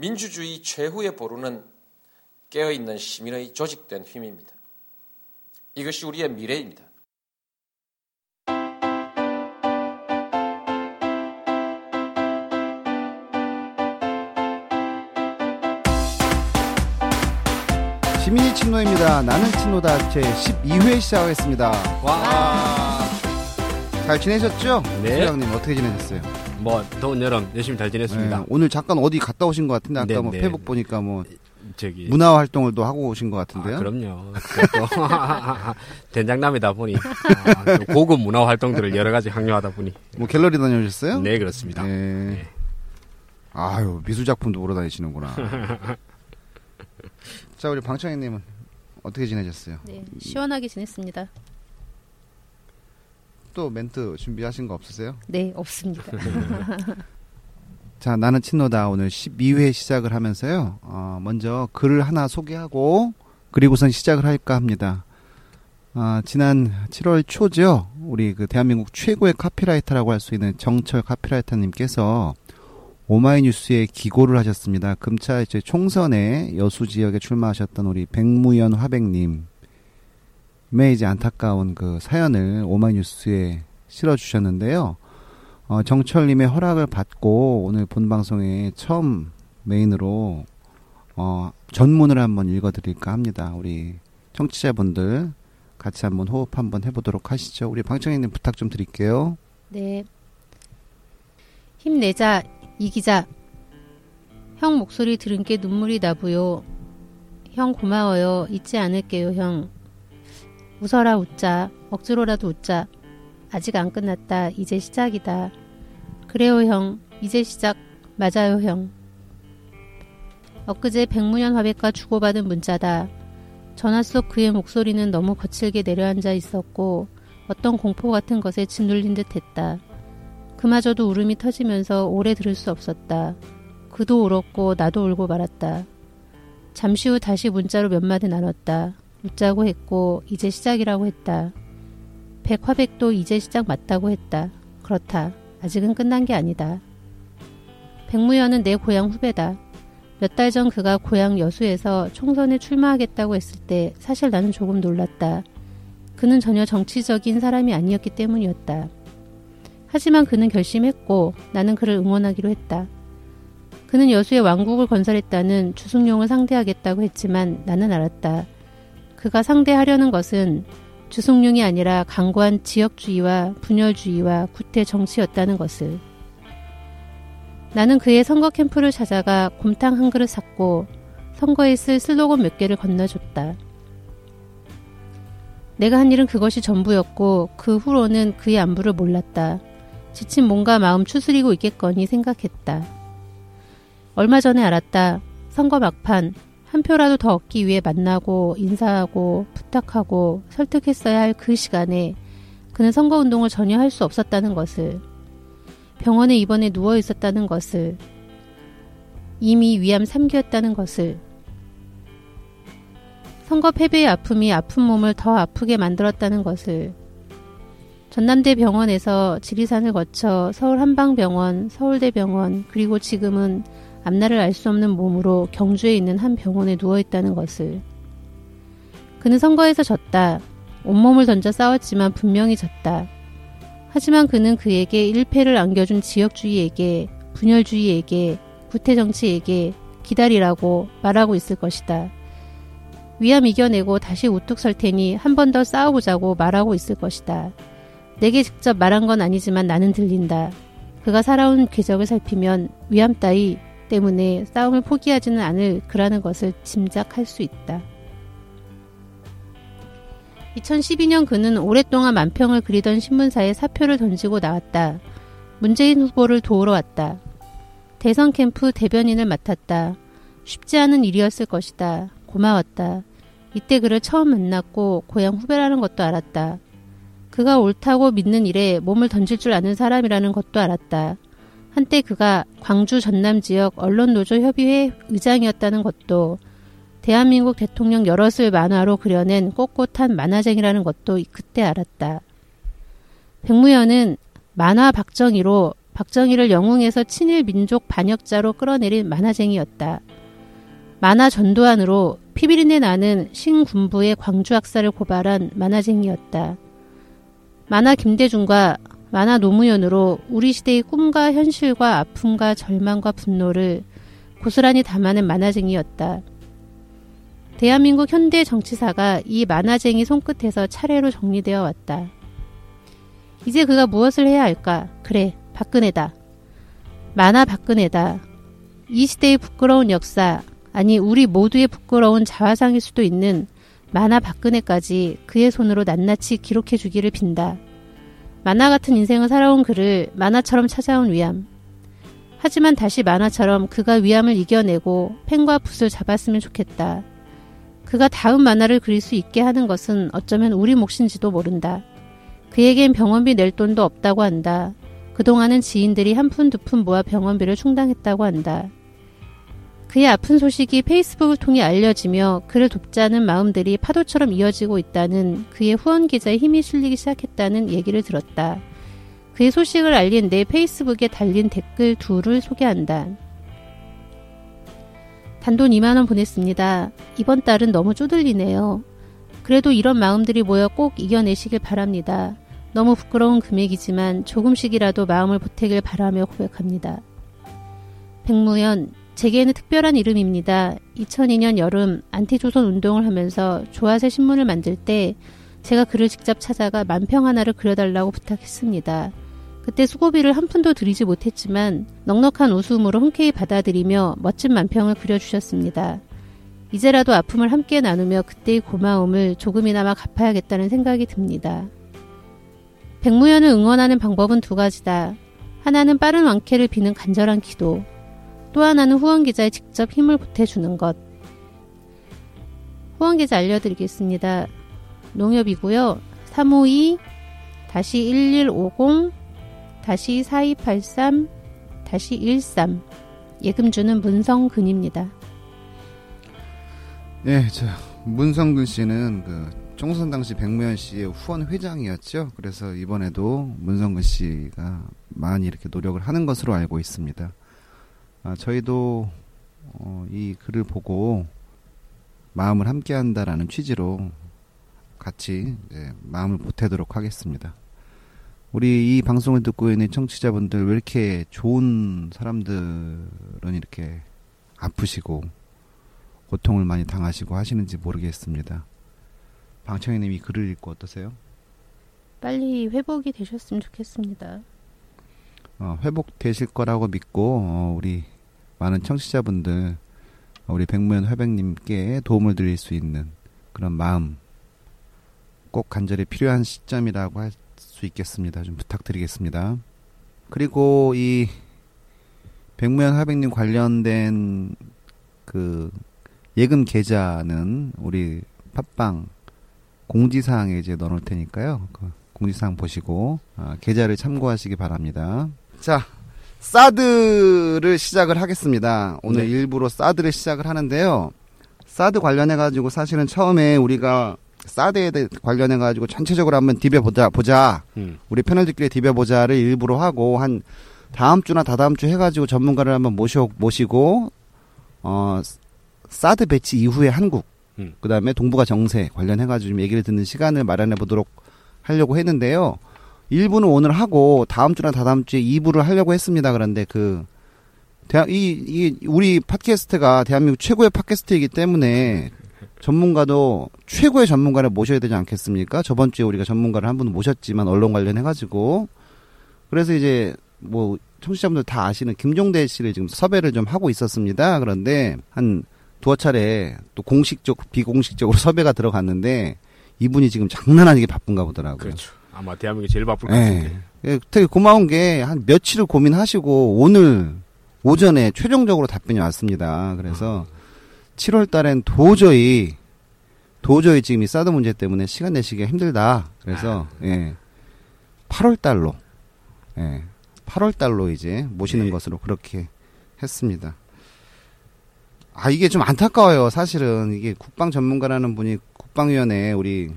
민주주의 최후의 보루는 깨어있는 시민의 조직된 힘입니다. 이것이 우리의 미래입니다. 시민이 친노입니다. 나는 친노다 제 12회 시작하겠습니다. 와. 잘 지내셨죠? 네. 수장님 어떻게 지내셨어요? 뭐 더운 여름 열심히 잘 지냈습니다. 네, 오늘 잠깐 어디 갔다 오신 것 같은데 아까 네, 뭐 네. 페북 보니까 뭐 저기 문화 활동을 또 하고 오신 것 같은데요. 아, 그럼요. 된장남이다 보니 아, 또 고급 문화 활동들을 여러 가지 항료하다 보니 뭐 갤러리 다녀오셨어요? 네 그렇습니다. 네. 아유 미술 작품도 보러 다니시는구나. 자 우리 방청객님은 어떻게 지내셨어요? 네, 시원하게 지냈습니다. 또 멘트 준비하신 거 없으세요? 네, 없습니다. 자, 나는 친노다 오늘 12회 시작을 하면서요. 어, 먼저 글을 하나 소개하고 그리고선 시작을 할까 합니다. 아, 지난 7월 초죠. 우리 그 대한민국 최고의 카피라이터라고 할 수 있는 정철 카피라이터님께서 오마이뉴스에 기고를 하셨습니다. 금차 이제 총선에 여수 지역에 출마하셨던 우리 백무연 화백님. 의 이제 안타까운 그 사연을 오마이뉴스에 실어 주셨는데요. 어, 정철님의 허락을 받고 오늘 본 방송에 처음 메인으로 어, 전문을 한번 읽어드릴까 합니다. 우리 청취자분들 같이 한번 호흡 한번 해보도록 하시죠. 우리 방청객님 부탁 좀 드릴게요. 네. 힘내자, 이 기자. 형 목소리 들은 게 눈물이 나고요. 형 고마워요. 잊지 않을게요, 형. 웃어라 웃자. 억지로라도 웃자. 아직 안 끝났다. 이제 시작이다. 그래요, 형. 이제 시작. 맞아요, 형. 엊그제 백문현 화백과 주고받은 문자다. 전화 속 그의 목소리는 너무 거칠게 내려앉아 있었고 어떤 공포 같은 것에 짓눌린 듯 했다. 그마저도 울음이 터지면서 오래 들을 수 없었다. 그도 울었고 나도 울고 말았다. 잠시 후 다시 문자로 몇 마디 나눴다. 웃자고 했고 이제 시작이라고 했다. 백화백도 이제 시작 맞다고 했다. 그렇다. 아직은 끝난 게 아니다. 백무현은 내 고향 후배다. 몇 달 전 그가 고향 여수에서 총선에 출마하겠다고 했을 때 사실 나는 조금 놀랐다. 그는 전혀 정치적인 사람이 아니었기 때문이었다. 하지만 그는 결심했고 나는 그를 응원하기로 했다. 그는 여수에 왕국을 건설했다는 주승용을 상대하겠다고 했지만 나는 알았다. 그가 상대하려는 것은 주승용이 아니라 강고한 지역주의와 분열주의와 구태 정치였다는 것을. 나는 그의 선거 캠프를 찾아가 곰탕 한 그릇 샀고 선거에 쓸 슬로건 몇 개를 건네줬다. 내가 한 일은 그것이 전부였고 그 후로는 그의 안부를 몰랐다. 지친 몸과 마음 추스리고 있겠거니 생각했다. 얼마 전에 알았다. 선거 막판 한 표라도 더 얻기 위해 만나고 인사하고 부탁하고 설득했어야 할 그 시간에 그는 선거운동을 전혀 할 수 없었다는 것을 병원에 입원해 누워 있었다는 것을 이미 위암 3기였다는 것을 선거 패배의 아픔이 아픈 몸을 더 아프게 만들었다는 것을 전남대 병원에서 지리산을 거쳐 서울 한방병원, 서울대병원, 그리고 지금은 앞날을 알 수 없는 몸으로 경주에 있는 한 병원에 누워 있다는 것을. 그는 선거에서 졌다. 온몸을 던져 싸웠지만 분명히 졌다. 하지만 그는 그에게 1패를 안겨준 지역주의에게, 분열주의에게, 구태정치에게 기다리라고 말하고 있을 것이다. 위암 이겨내고 다시 우뚝 설 테니 한 번 더 싸워보자고 말하고 있을 것이다. 내게 직접 말한 건 아니지만 나는 들린다. 그가 살아온 궤적을 살피면 위암 따위 때문에 싸움을 포기하지는 않을 그라는 것을 짐작할 수 있다. 2012년 그는 오랫동안 만평을 그리던 신문사에 사표를 던지고 나왔다. 문재인 후보를 도우러 왔다. 대선 캠프 대변인을 맡았다. 쉽지 않은 일이었을 것이다. 고마웠다. 이때 그를 처음 만났고 고향 후배라는 것도 알았다. 그가 옳다고 믿는 일에 몸을 던질 줄 아는 사람이라는 것도 알았다. 한때 그가 광주 전남 지역 언론노조협의회 의장이었다는 것도 대한민국 대통령 여럿을 만화로 그려낸 꼿꼿한 만화쟁이라는 것도 그때 알았다. 백무현은 만화 박정희로 박정희를 영웅에서 친일 민족 반역자로 끌어내린 만화쟁이였다. 만화 전두환으로 피비린내 나는 신군부의 광주 학살을 고발한 만화쟁이였다. 만화 김대중과 만화 노무현으로 우리 시대의 꿈과 현실과 아픔과 절망과 분노를 고스란히 담아낸 만화쟁이였다. 대한민국 현대 정치사가 이 만화쟁이 손끝에서 차례로 정리되어 왔다. 이제 그가 무엇을 해야 할까? 그래, 박근혜다. 만화 박근혜다. 이 시대의 부끄러운 역사, 아니 우리 모두의 부끄러운 자화상일 수도 있는 만화 박근혜까지 그의 손으로 낱낱이 기록해 주기를 빈다. 만화 같은 인생을 살아온 그를 만화처럼 찾아온 위암. 하지만 다시 만화처럼 그가 위암을 이겨내고 펜과 붓을 잡았으면 좋겠다. 그가 다음 만화를 그릴 수 있게 하는 것은 어쩌면 우리 몫인지도 모른다. 그에겐 병원비 낼 돈도 없다고 한다. 그동안은 지인들이 한 푼 두 푼 모아 병원비를 충당했다고 한다. 그의 아픈 소식이 페이스북을 통해 알려지며 그를 돕자는 마음들이 파도처럼 이어지고 있다는 그의 후원 계좌에 힘이 실리기 시작했다는 얘기를 들었다. 그의 소식을 알린 내 페이스북에 달린 댓글 둘을 소개한다. 단돈 2만원 보냈습니다. 이번 달은 너무 쪼들리네요. 그래도 이런 마음들이 모여 꼭 이겨내시길 바랍니다. 너무 부끄러운 금액이지만 조금씩이라도 마음을 보태길 바라며 고백합니다. 백무연, 제게는 특별한 이름입니다. 2002년 여름 안티조선 운동을 하면서 조화새 신문을 만들 때 제가 그를 직접 찾아가 만평 하나를 그려달라고 부탁했습니다. 그때 수고비를 한 푼도 들이지 못했지만 넉넉한 웃음으로 흔쾌히 받아들이며 멋진 만평을 그려주셨습니다. 이제라도 아픔을 함께 나누며 그때의 고마움을 조금이나마 갚아야겠다는 생각이 듭니다. 백무연을 응원하는 방법은 두 가지다. 하나는 빠른 완쾌를 비는 간절한 기도. 또 하나는 후원 계좌에 직접 힘을 보태주는 것. 후원 계좌 알려드리겠습니다. 농협이고요. 352 1150 4283 13 예금주는 문성근입니다. 예, 저 문성근 씨는 그 총선 당시 백무현 씨의 후원 회장이었죠. 그래서 이번에도 문성근 씨가 많이 이렇게 노력을 하는 것으로 알고 있습니다. 아, 저희도 어, 이 글을 보고 마음을 함께한다라는 취지로 같이 마음을 보태도록 하겠습니다. 우리 이 방송을 듣고 있는 청취자분들 왜 이렇게 좋은 사람들은 이렇게 아프시고 고통을 많이 당하시고 하시는지 모르겠습니다. 방청희님 이 글을 읽고 어떠세요? 빨리 회복이 되셨으면 좋겠습니다. 어, 회복되실 거라고 믿고 어, 우리 많은 청취자분들 우리 백무현 회백님께 도움을 드릴 수 있는 그런 마음 꼭 간절히 필요한 시점이라고 할 수 있겠습니다. 좀 부탁드리겠습니다. 그리고 이 백무현 회백님 관련된 그 예금 계좌는 우리 팟빵 공지사항에 이제 넣어놓을 테니까요. 그 공지사항 보시고 아, 계좌를 참고하시기 바랍니다. 자, 사드를 시작을 하겠습니다. 오늘 네. 일부러 사드를 시작을 하는데요. 사드 관련해 가지고 사실은 처음에 우리가 사드에 관련해 가지고 전체적으로 한번 디벼 보자 보자. 음. 우리 패널들끼리 디벼 보자를 일부러 하고 한 다음 주나 다다음 주 해가지고 전문가를 한번 모셔 모시고 어 사드 배치 이후에 한국 음. 그 다음에 동북아 정세 관련해 가지고 좀 얘기를 듣는 시간을 마련해 보도록 하려고 했는데요. 1부는 오늘 하고 다음 주나 다다음 주에 2부를 하려고 했습니다. 그런데 그 대한 이, 이 우리 팟캐스트가 대한민국 최고의 팟캐스트이기 때문에 전문가도 최고의 전문가를 모셔야 되지 않겠습니까? 저번 주에 우리가 전문가를 한 분 모셨지만 언론 관련해 가지고 그래서 이제 뭐 청취자분들 다 아시는 김종대 씨를 지금 섭외를 좀 하고 있었습니다. 그런데 한 두어 차례 또 공식적 비공식적으로 섭외가 들어갔는데 이분이 지금 장난 아니게 바쁜가 보더라고요. 그렇죠. 아마 대한민국이 제일 바쁠 것 같은데. 예, 되게 고마운 게 한 며칠을 고민하시고 오늘 오전에 최종적으로 답변이 왔습니다. 그래서 음. 7월 달엔 도저히 도저히 지금 이 사드 문제 때문에 시간 내시기가 힘들다. 그래서 아. 예. 8월 달로 예. 8월 달로 이제 모시는 네. 것으로 그렇게 했습니다. 아 이게 좀 안타까워요. 사실은 이게 국방 전문가라는 분이 국방위원회 우리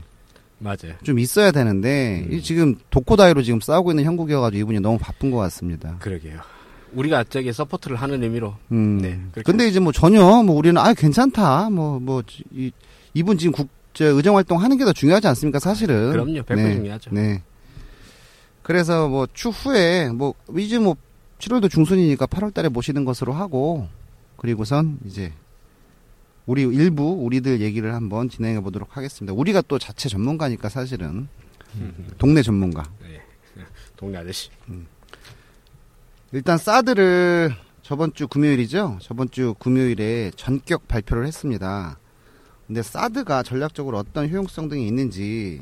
맞아요. 좀 있어야 되는데 음. 이 지금 독고다이로 지금 싸우고 있는 형국이어가지고 이분이 너무 바쁜 것 같습니다. 그러게요. 우리가 저기 support를 하는 의미로 음. 네, 그렇게 근데 이제 뭐 전혀 뭐 우리는 아 괜찮다 뭐뭐 이, 이분 지금 국제 의정 활동 하는 게 더 중요하지 않습니까 사실은. 그럼요. 100% 네. 중요하죠. 네. 그래서 뭐 추후에 뭐 이제 뭐 7월도 중순이니까 8월달에 모시는 것으로 하고 그리고선 이제 우리 일부 우리들 얘기를 한번 진행해 보도록 하겠습니다. 우리가 또 자체 전문가니까 사실은 동네 전문가. 동네 아저씨. 일단 사드를 저번 주 금요일이죠. 저번 주 금요일에 전격 발표를 했습니다. 근데 사드가 전략적으로 어떤 효용성 등이 있는지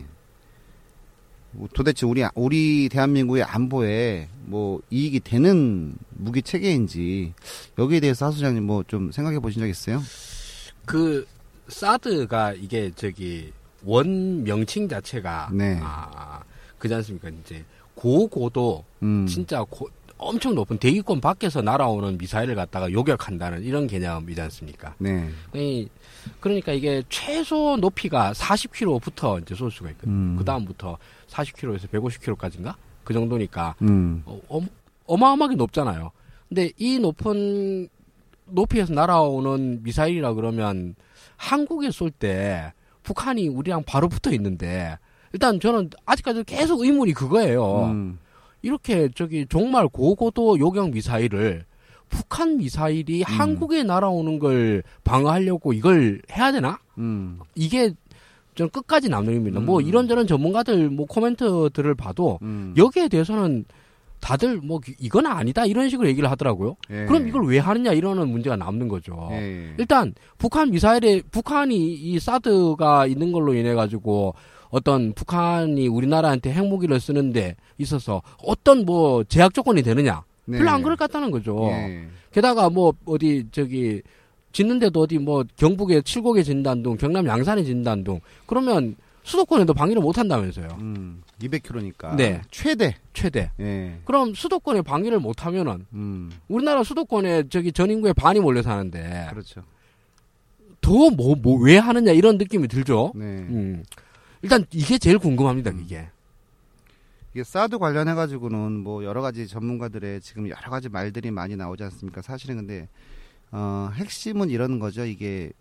뭐 도대체 우리 우리 대한민국의 안보에 뭐 이익이 되는 무기 체계인지 여기에 대해서 하 소장님 뭐 좀 생각해 보신 적 있어요? 그 사드가 이게 저기 원 명칭 자체가 네. 아 그지 않습니까? 이제 고고도 음. 진짜 고- 엄청 높은 대기권 밖에서 날아오는 미사일을 갖다가 요격한다는 이런 개념이지 않습니까? 네. 이- 그러니까 이게 최소 높이가 40km부터 이제 쏠 수가 있거든요. 음. 그 다음부터 40km에서 150km까지인가? 그 정도니까 음. 어, 어, 어마어마하게 높잖아요. 근데 이 높은 높이에서 날아오는 미사일이라 그러면 한국에 쏠 때 북한이 우리랑 바로 붙어 있는데 일단 저는 아직까지 계속 의문이 그거예요. 음. 이렇게 저기 정말 고고도 요격 미사일을 북한 미사일이 한국에 날아오는 걸 방어하려고 이걸 해야 되나? 음. 이게 전 끝까지 남는 뭐 음. 이런저런 전문가들 뭐 코멘트들을 봐도 음. 여기에 대해서는 다들 뭐 이건 아니다 이런 식으로 얘기를 하더라고요. 예. 그럼 이걸 왜 하느냐 이러는 문제가 남는 거죠. 예. 일단 북한 미사일에 북한이 이 사드가 있는 걸로 인해 가지고 어떤 북한이 우리나라한테 핵무기를 쓰는데 있어서 어떤 뭐 제약 조건이 되느냐 네. 별로 안 그럴 것 같다는 거죠. 예. 게다가 뭐 어디 저기 짓는데도 어디 뭐 경북에 칠곡에 둥 경남 양산에 둥 그러면 수도권에도 방위를 못 한다면서요. 음. 200km니까. 네. 최대. 최대. 예. 그럼 수도권에 방위를 못 하면은 음. 우리나라 수도권에 저기 전 인구의 반이 몰려 사는데 그렇죠. 더 뭐 뭐 왜 하느냐 이런 느낌이 들죠. 네. 음. 일단 이게 제일 궁금합니다. 음. 이게. 이게 사드 관련해 가지고는 뭐 여러 가지 전문가들의 지금 여러 가지 말들이 많이 나오지 않습니까? 사실은 근데 어 핵심은 이런 거죠. 이게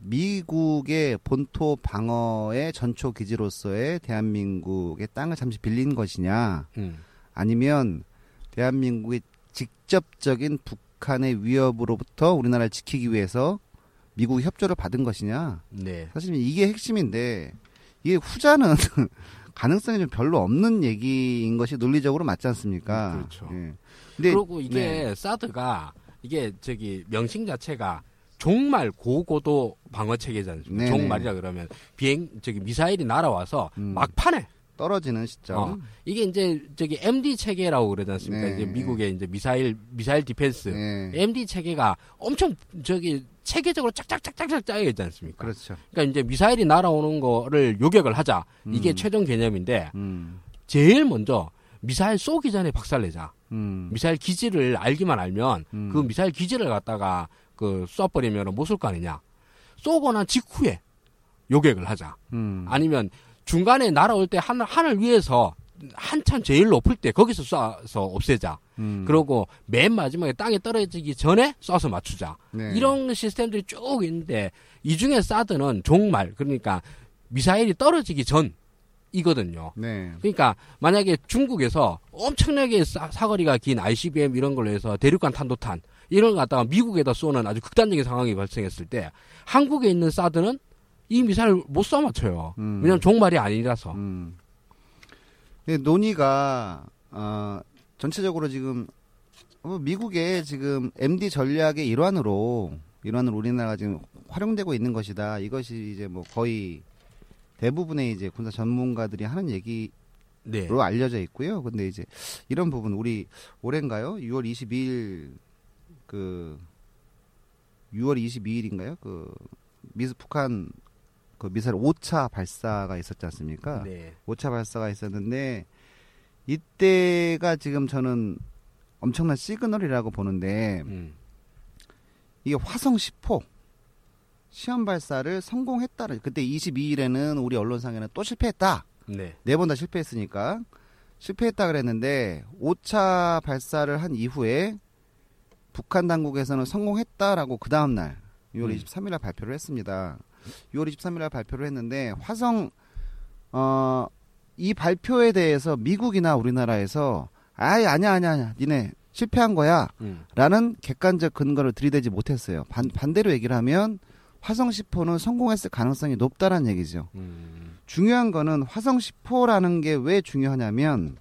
미국의 본토 방어의 전초 기지로서의 대한민국의 땅을 잠시 빌린 것이냐, 음. 아니면 대한민국의 직접적인 북한의 위협으로부터 우리나라를 지키기 위해서 미국 협조를 받은 것이냐. 네. 사실 이게 핵심인데 이게 후자는 가능성이 좀 별로 없는 얘기인 것이 논리적으로 맞지 않습니까? 음, 그렇죠. 예. 근데 그리고 이게 네. 사드가 이게 저기 명칭 자체가 종말 고고도 방어 체계지 않습니까? 네네. 종말이라 그러면 비행 저기 미사일이 날아와서 음. 막판에 떨어지는 시점. 어, 이게 이제 저기 MD 체계라고 그러지 않습니까? 네. 이제 미국의 이제 미사일 missile defense 예. MD 체계가 엄청 저기 체계적으로 짝짝짝짝짝 짜여 있지 않습니까? 그렇죠. 그러니까 이제 미사일이 날아오는 거를 요격을 하자. 이게 음. 최종 개념인데 음. 제일 먼저 미사일 쏘기 전에 박살내자. 음. 미사일 기지를 알기만 알면 음. 그 미사일 기지를 갖다가 그 쏴버리면 못 쏠 거 아니냐. 쏘고 난 직후에 요격을 하자. 음. 아니면 중간에 날아올 때 하늘, 하늘 위에서 한참 제일 높을 때 거기서 쏴서 없애자. 음. 그러고 맨 마지막에 땅에 떨어지기 전에 쏴서 맞추자. 네. 이런 시스템들이 쭉 있는데 이 중에 사드는 종말 그러니까 미사일이 떨어지기 전 이거든요. 네. 그러니까 만약에 중국에서 엄청나게 사, 사거리가 긴 ICBM 이런 걸로 해서 대륙간 탄도탄 이런 거 갖다가 미국에다 쏘는 아주 극단적인 상황이 발생했을 때 한국에 있는 사드는 이 미사일 못쏴 맞춰요. 음. 왜냐면 종말이 아니라서. 음. 이 논의가 어, 전체적으로 지금 어, 미국의 지금 MD 전략의 일환으로 일환으로 우리나라가 지금 활용되고 있는 것이다. 이것이 이제 뭐 거의 대부분의 이제 군사 전문가들이 하는 얘기로 네. 알려져 있고요. 근데 이제 이런 부분 우리 올해인가요? 6월 22일 그 6월 22일인가요? 그 미스 북한 그 미사일 5차 발사가 있었지 않습니까? 네. 5차 발사가 있었는데 이때가 지금 저는 엄청난 시그널이라고 보는데 음. 이게 화성 10호 시험 발사를 성공했다를 그때 22일에는 우리 언론상에는 또 실패했다. 네. 네 번 다 실패했으니까 실패했다 그랬는데 5차 발사를 한 이후에 북한 당국에서는 성공했다라고 그 다음 날 6월 음. 23일 날 발표를 했습니다. 6월 23일 날 발표를 했는데 화성 어 이 발표에 대해서 미국이나 우리나라에서 아이 아니야 아니야 아니야 니네 실패한 거야 음. 라는 객관적 근거를 들이대지 못했어요. 반, 반대로 얘기를 하면 화성 10호는 성공했을 가능성이 높다는 얘기죠. 음. 중요한 거는 화성 10호라는 게 왜 중요하냐면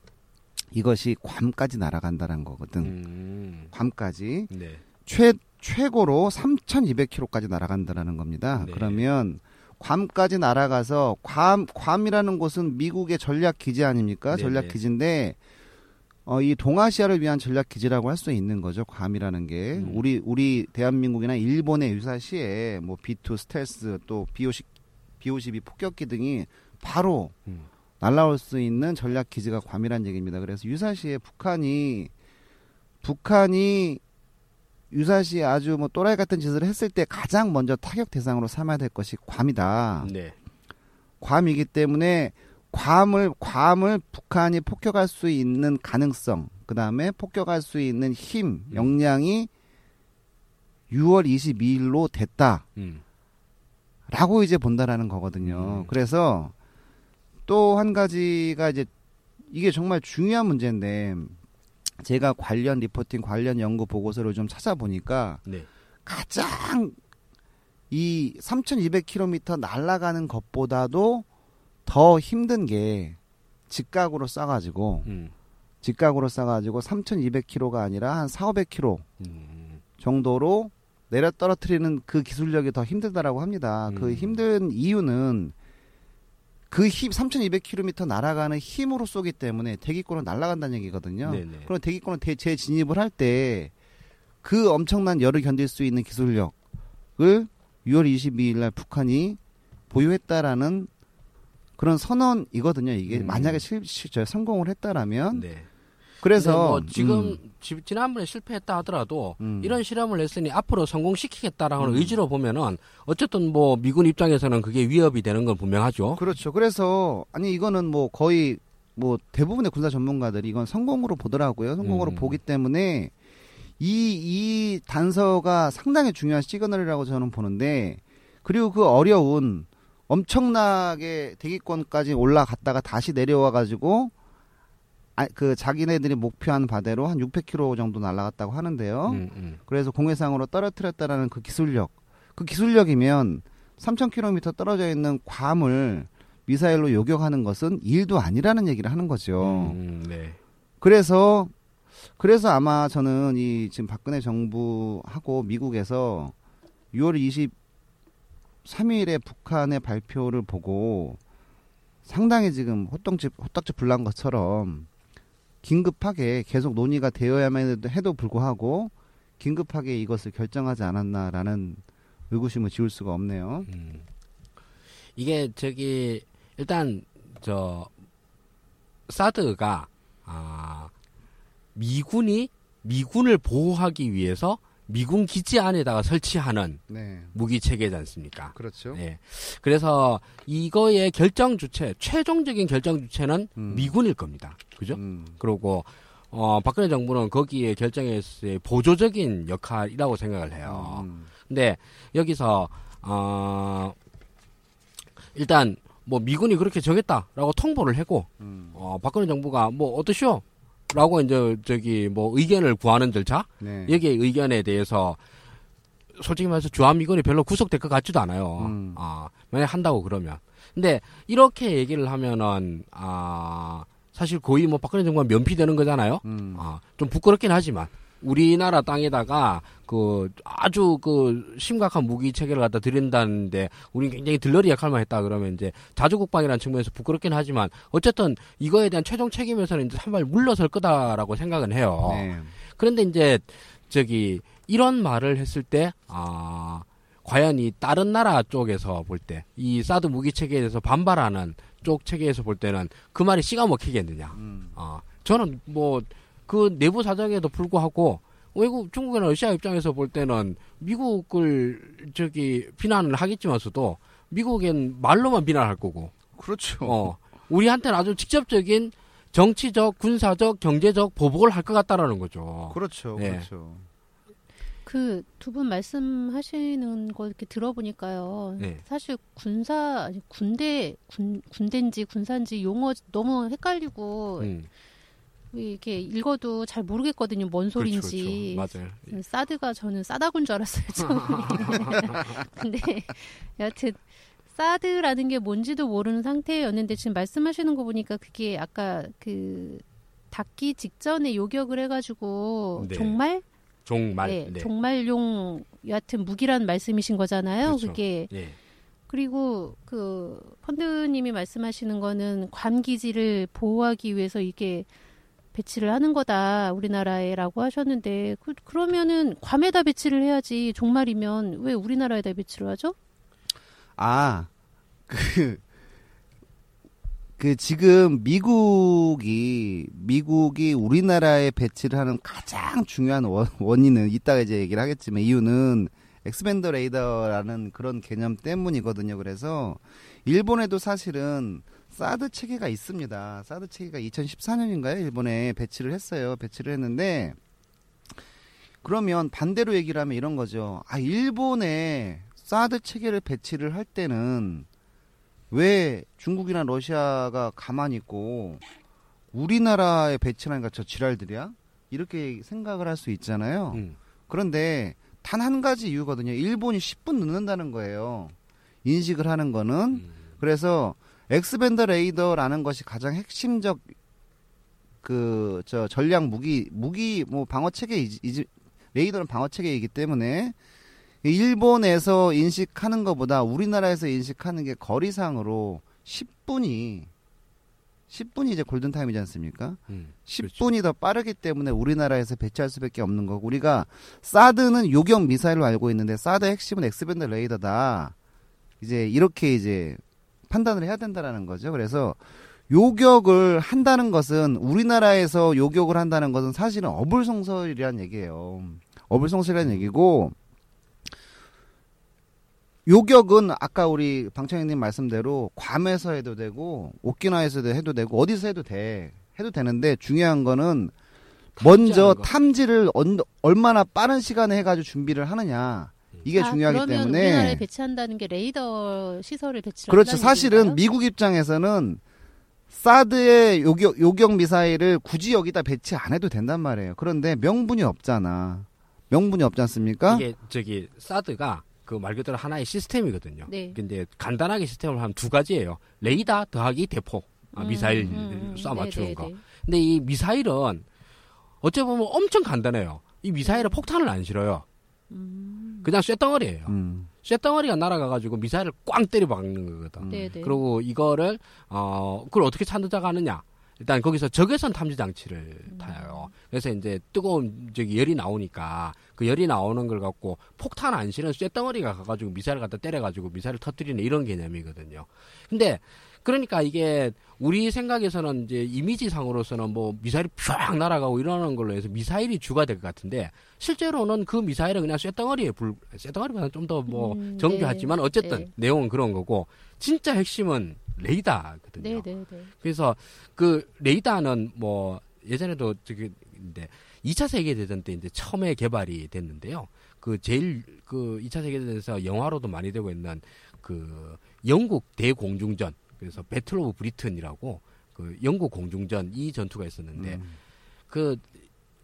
이것이 괌까지 날아간다는 거거든. 음. 괌까지 네. 최 최고로 3,200km까지 날아간다는 겁니다. 네. 그러면 괌까지 날아가서 괌 괌이라는 곳은 미국의 전략 기지 아닙니까? 네, 전략 네. 기지인데 어, 이 동아시아를 위한 전략 기지라고 할 수 있는 거죠. 괌이라는 게 음. 우리 우리 대한민국이나 일본의 유사시에 뭐 B2 스텔스 또 B50 B52 폭격기 등이 바로 음. 날라올 수 있는 전략 기지가 괌이라는 얘기입니다. 그래서 유사시에 북한이 북한이 유사시에 아주 뭐 또라이 같은 짓을 했을 때 가장 먼저 타격 대상으로 삼아야 될 것이 괌이다. 네. 괌이기 때문에 괌을 괌을 북한이 폭격할 수 있는 가능성, 그 다음에 폭격할 수 있는 힘, 음. 역량이 6월 22일로 됐다라고 음. 이제 본다라는 거거든요. 음. 그래서 또 한 가지가 이제 이게 정말 중요한 문제인데 제가 관련 리포팅, 관련 연구 보고서를 좀 찾아보니까 네. 가장 이 3,200km 날아가는 것보다도 더 힘든 게 직각으로 쏴가지고 음. 직각으로 쏴가지고 3,200km가 아니라 한 4, 500km 음. 정도로 내려 떨어뜨리는 그 기술력이 더 힘들다라고 합니다. 그 음. 힘든 이유는 그 힘 3,200km 날아가는 힘으로 쏘기 때문에 대기권으로 날아간다는 얘기거든요. 네네. 그럼 대기권으로 대- 재진입을 할 때 그 엄청난 열을 견딜 수 있는 기술력을 6월 22일 날 북한이 보유했다라는 그런 선언이거든요. 이게 음. 만약에 실, 실, 저 성공을 했다라면 네. 그래서 뭐 지금 음, 지- 지난번에 실패했다 하더라도 음. 이런 실험을 했으니 앞으로 성공시키겠다라는 음. 의지로 보면은 어쨌든 뭐 미군 입장에서는 그게 위협이 되는 건 분명하죠. 그렇죠. 그래서 아니 이거는 뭐 거의 뭐 대부분의 군사 전문가들이 이건 성공으로 보더라고요. 성공으로 음. 보기 때문에 이 이 단서가 상당히 중요한 시그널이라고 저는 보는데 그리고 그 어려운 엄청나게 대기권까지 올라갔다가 다시 내려와 가지고 아, 그 자기네들이 목표한 바대로 한 600km 정도 날아갔다고 하는데요. 음, 음. 그래서 공해상으로 떨어뜨렸다라는 그 기술력. 그 기술력이면 3,000km 떨어져 있는 괌을 미사일로 요격하는 것은 일도 아니라는 얘기를 하는 거죠. 음, 네. 그래서 그래서 아마 저는 이 지금 박근혜 정부하고 미국에서 6월 23일에 북한의 발표를 보고 상당히 지금 호떡지 호떡지 불난 것처럼 긴급하게 계속 논의가 되어야만 해도- 불구하고 긴급하게 이것을 결정하지 않았나라는 의구심을 지울 수가 없네요. 음. 이게 저기 일단 저 사드가 아 미군이 미군을 보호하기 위해서 미군 기지 안에다가 설치하는 네, 무기 체계지 않습니까? 그렇죠. 예. 그래서 이거의 결정 주체, 최종적인 결정 주체는 음. 미군일 겁니다. 그죠? 음, 그리고 어 박근혜 정부는 거기에 결정에서의 보조적인 역할이라고 생각을 해요. 음, 근데 여기서 어 일단 뭐 미군이 그렇게 정했다라고 통보를 하고 음, 어 박근혜 정부가 뭐 어떠시오? 라고 이제 저기 뭐 의견을 구하는 절차 네. 여기에 의견에 대해서 솔직히 말해서 주한미군이 별로 구속될 것 같지도 않아요. 음. 아, 만약 한다고 그러면. 근데 이렇게 얘기를 하면은 아 사실 거의 뭐 박근혜 정부가 면피되는 거잖아요. 음, 아, 좀 부끄럽긴 하지만 우리나라 땅에다가 그 아주 그 심각한 무기 체계를 갖다 들인다는데 우리는 굉장히 들러리 역할만 했다 그러면 이제 자주국방이라는 측면에서 부끄럽긴 하지만 어쨌든 이거에 대한 최종 책임에서는 이제 한 발 물러설 거다라고 생각은 해요. 네. 그런데 이제 저기 이런 말을 했을 때 아, 과연 이 다른 나라 쪽에서 볼 때 이 사드 무기 체계에 대해서 반발하는 쪽 체계에서 볼 때는 그 말이 씨가 먹히겠느냐? 음, 아, 저는 뭐 그 내부 사정에도 불구하고 외국 중국이나 러시아 입장에서 볼 때는 미국을 저기 비난을 하겠지만서도 미국엔 말로만 비난할 거고 그렇죠. 어 우리한테는 아주 직접적인 정치적, 군사적, 경제적 보복을 할 것 같다라는 거죠. 그렇죠. 네. 그렇죠. 그 두 분 말씀하시는 거 이렇게 들어보니까요. 네. 사실 군사 아니 군대 군 군대인지 군사인지 용어 너무 헷갈리고 음, 이렇게 읽어도 잘 모르겠거든요. 뭔 그렇죠, 소리인지. 그렇죠. 맞아요. 음, 사드가 저는 싸다군 줄 알았어요. 처음에. 근데 여하튼 사드라는 게 뭔지도 모르는 상태였는데 지금 말씀하시는 거 보니까 그게 아까 그 닿기 직전에 요격을 해가지고 네. 종말 종말. 네, 네. 종말용 여하튼 무기란 말씀이신 거잖아요. 그렇죠. 그게 예. 그리고 그 펀드님이 말씀하시는 거는 관 기지를 보호하기 위해서 이게 배치를 하는 거다 우리나라에라고 하셨는데 그, 그러면은 괌에다 배치를 해야지 종말이면 왜 우리나라에다 배치를 하죠? 아, 그, 그 지금 미국이, 미국이 우리나라에 배치를 하는 가장 중요한 원, 원인은 이따가 이제 얘기를 하겠지만 이유는 X-band 레이더라는 그런 개념 때문이거든요. 그래서 일본에도 사실은 사드 체계가 있습니다. 사드 체계가 2014년인가요? 일본에 배치를 했어요. 배치를 했는데 그러면 반대로 얘기를 하면 이런 거죠. 아, 일본에 사드 체계를 배치를 할 때는 왜 중국이나 러시아가 가만히 있고 우리나라에 배치하니까 저 지랄들이야? 이렇게 생각을 할 수 있잖아요. 음. 그런데 단 한 가지 이유거든요. 일본이 10분 늦는다는 거예요. 인식을 하는 거는. 음. 그래서 X-band 레이더라는 것이 가장 핵심적 그 저 전략 무기 무기 뭐 방어 체계 레이더는 방어 체계이기 때문에 일본에서 인식하는 것보다 우리나라에서 인식하는 게 거리상으로 10분이 10분이 이제 골든 타임이지 않습니까? 음. 10분이 더 빠르기 때문에 우리나라에서 배치할 수밖에 없는 거고 우리가 사드는 요격 미사일로 알고 있는데 사드 핵심은 X-band 레이더다. 이제 이렇게 이제 판단을 해야 된다라는 거죠. 그래서 요격을 한다는 것은 우리나라에서 요격을 한다는 것은 사실은 어불성설이라는 얘기예요. 어불성설이라는 얘기고 요격은 아까 우리 방청객님 말씀대로 괌에서 해도 되고 오키나와에서도 해도 되고 어디서 해도 돼 해도 되는데 중요한 거는 먼저 거. 탐지를 언- 얼마나 빠른 시간에 해가지고 준비를 하느냐 이게 아, 중요하기 그러면 때문에 우리나라에 배치한다는 게 레이더 시설을 배치를 그렇죠. 사실은 얘기인가요? 미국 입장에서는 사드의 요격, 요격 미사일을 굳이 여기다 배치 안 해도 된단 말이에요. 그런데 명분이 없잖아. 명분이 없지 않습니까? 이게 저기 사드가 그 말 그대로 하나의 시스템이거든요. 네. 근데 간단하게 시스템을 하면 두 가지예요. 레이더 더하기 대포. 아, 음, 미사일 음, 음, 쏴 맞추는 네, 거. 네, 네. 근데 이 미사일은 어찌 보면 엄청 간단해요. 이 미사일에 폭탄을 안 실어요. 음, 그냥 쇳덩어리예요. 음. 쇳덩어리가 날아가가지고 미사일을 꽝 때려 박는 거거든. 음. 네, 네. 그리고 이거를 어 그걸 어떻게 찾아가 하느냐? 일단 거기서 적외선 탐지 장치를 음. 타요. 그래서 이제 뜨거운 저기 열이 나오니까 그 열이 나오는 걸 갖고 폭탄 안 실은 쇳덩어리가 가가지고 미사일 갖다 때려가지고 미사일을 터뜨리는 이런 개념이거든요. 근데 그러니까 이게 우리 생각에서는 이제 이미지상으로서는 뭐 미사일이 쫙 날아가고 이러는 걸로 해서 미사일이 주가 될 것 같은데 실제로는 그 미사일은 그냥 쇳덩어리에 불 쇳덩어리보다는 좀 더뭐 음, 정교하지만 네. 어쨌든 네. 내용은 그런 거고 진짜 핵심은 레이더거든요. 네, 네, 네. 그래서 그 레이더는 뭐 예전에도 저기 인데 2차 세계 대전 때 이제 처음에 개발이 됐는데요. 그 제일 그 2차 세계 대전에서 영화로도 많이 되고 있는 그 영국 대공중전 그래서 Battle of Britain이라고 그 영국 공중전 이 전투가 있었는데 음. 그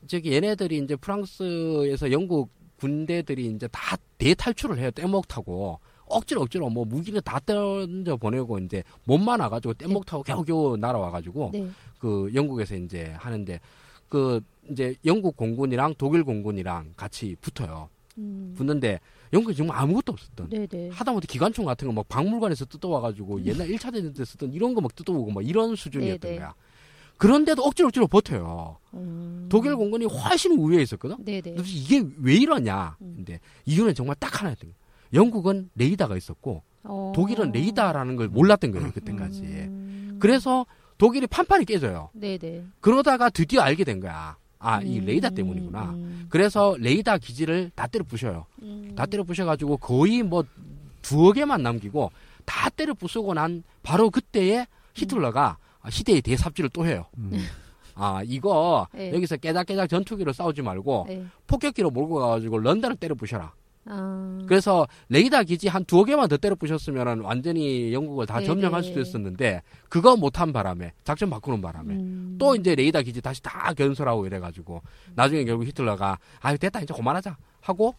저기 얘네들이 이제 프랑스에서 영국 군대들이 이제 다 대탈출을 해요. 뗏목 타고 억지로 억지로 뭐 무기를 다 던져 보내고 이제 몸만 와가지고 뗏목 타고 겨우겨우 날아와가지고 네. 그 영국에서 이제 하는데 그 이제 영국 공군이랑 독일 공군이랑 같이 붙어요. 음, 붙는데 영국이 정말 아무것도 없었던. 네, 네. 하다못해 기관총 같은 거 막 박물관에서 뜯어와가지고 옛날 1차 대전 때 쓰던 이런 거 막 뜯어오고 막 이런 수준이었던 네, 네. 거야. 그런데도 억지로 억지로 버텨요. 음, 독일 공군이 훨씬 우위에 있었거든. 네, 네. 그래서 이게 왜 이러냐. 음. 근데 이유는 정말 딱 하나였던 거예요. 영국은 레이더가 있었고 어. 독일은 레이더라는 걸 몰랐던 거예요 그때까지. 음, 그래서 독일이 판판이 깨져요. 네, 네. 그러다가 드디어 알게 된 거야. 아, 이 음, 레이더 때문이구나. 음, 그래서 레이더 기지를 다 때려 부셔요. 음. 다 때려 부셔가지고 거의 뭐 두어 개만 남기고 다 때려 부수고 난 바로 그때에 히틀러가 시대의 대삽질을 또 해요. 음. 아, 이거 네. 여기서 깨작깨작 전투기로 싸우지 말고 네. 폭격기로 몰고 가가지고 런던을 때려 부셔라. 아, 그래서 레이더 기지 한 두어 개만 더 때려 부셨으면 완전히 영국을 다 네, 점령할 네. 수도 있었는데 그거 못한 바람에 작전 바꾸는 바람에 음. 또 이제 레이더 기지 다시 다 건설하고 이래가지고 나중에 결국 히틀러가 아 됐다 이제 그만하자 하고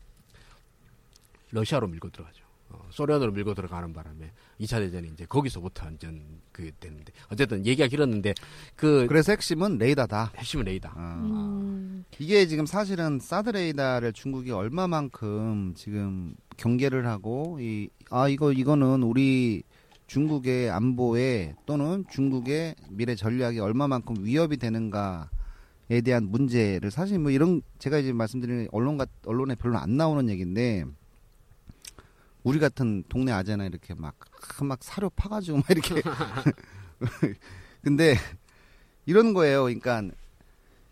러시아로 밀고 들어가죠. 어, 소련으로 밀고 들어가는 바람에 2차 대전이 이제 거기서부터 완전 그 됐는데 어쨌든 얘기가 길었는데 그 그래서 핵심은 레이더다. 핵심은 레이더. 어. 음. 이게 지금 사실은 사드 레이더를 중국이 얼마만큼 지금 경계를 하고 이 아 이거 이거는 우리 중국의 안보에 또는 중국의 미래 전략에 얼마만큼 위협이 되는가 에 대한 문제를 사실 뭐 이런 제가 이제 말씀드리는 언론 같 언론에 별로 안 나오는 얘기인데 우리 같은 동네 아재나 이렇게 막 막 사료 파가지고 막 이렇게 근데 이런 거예요. 그러니까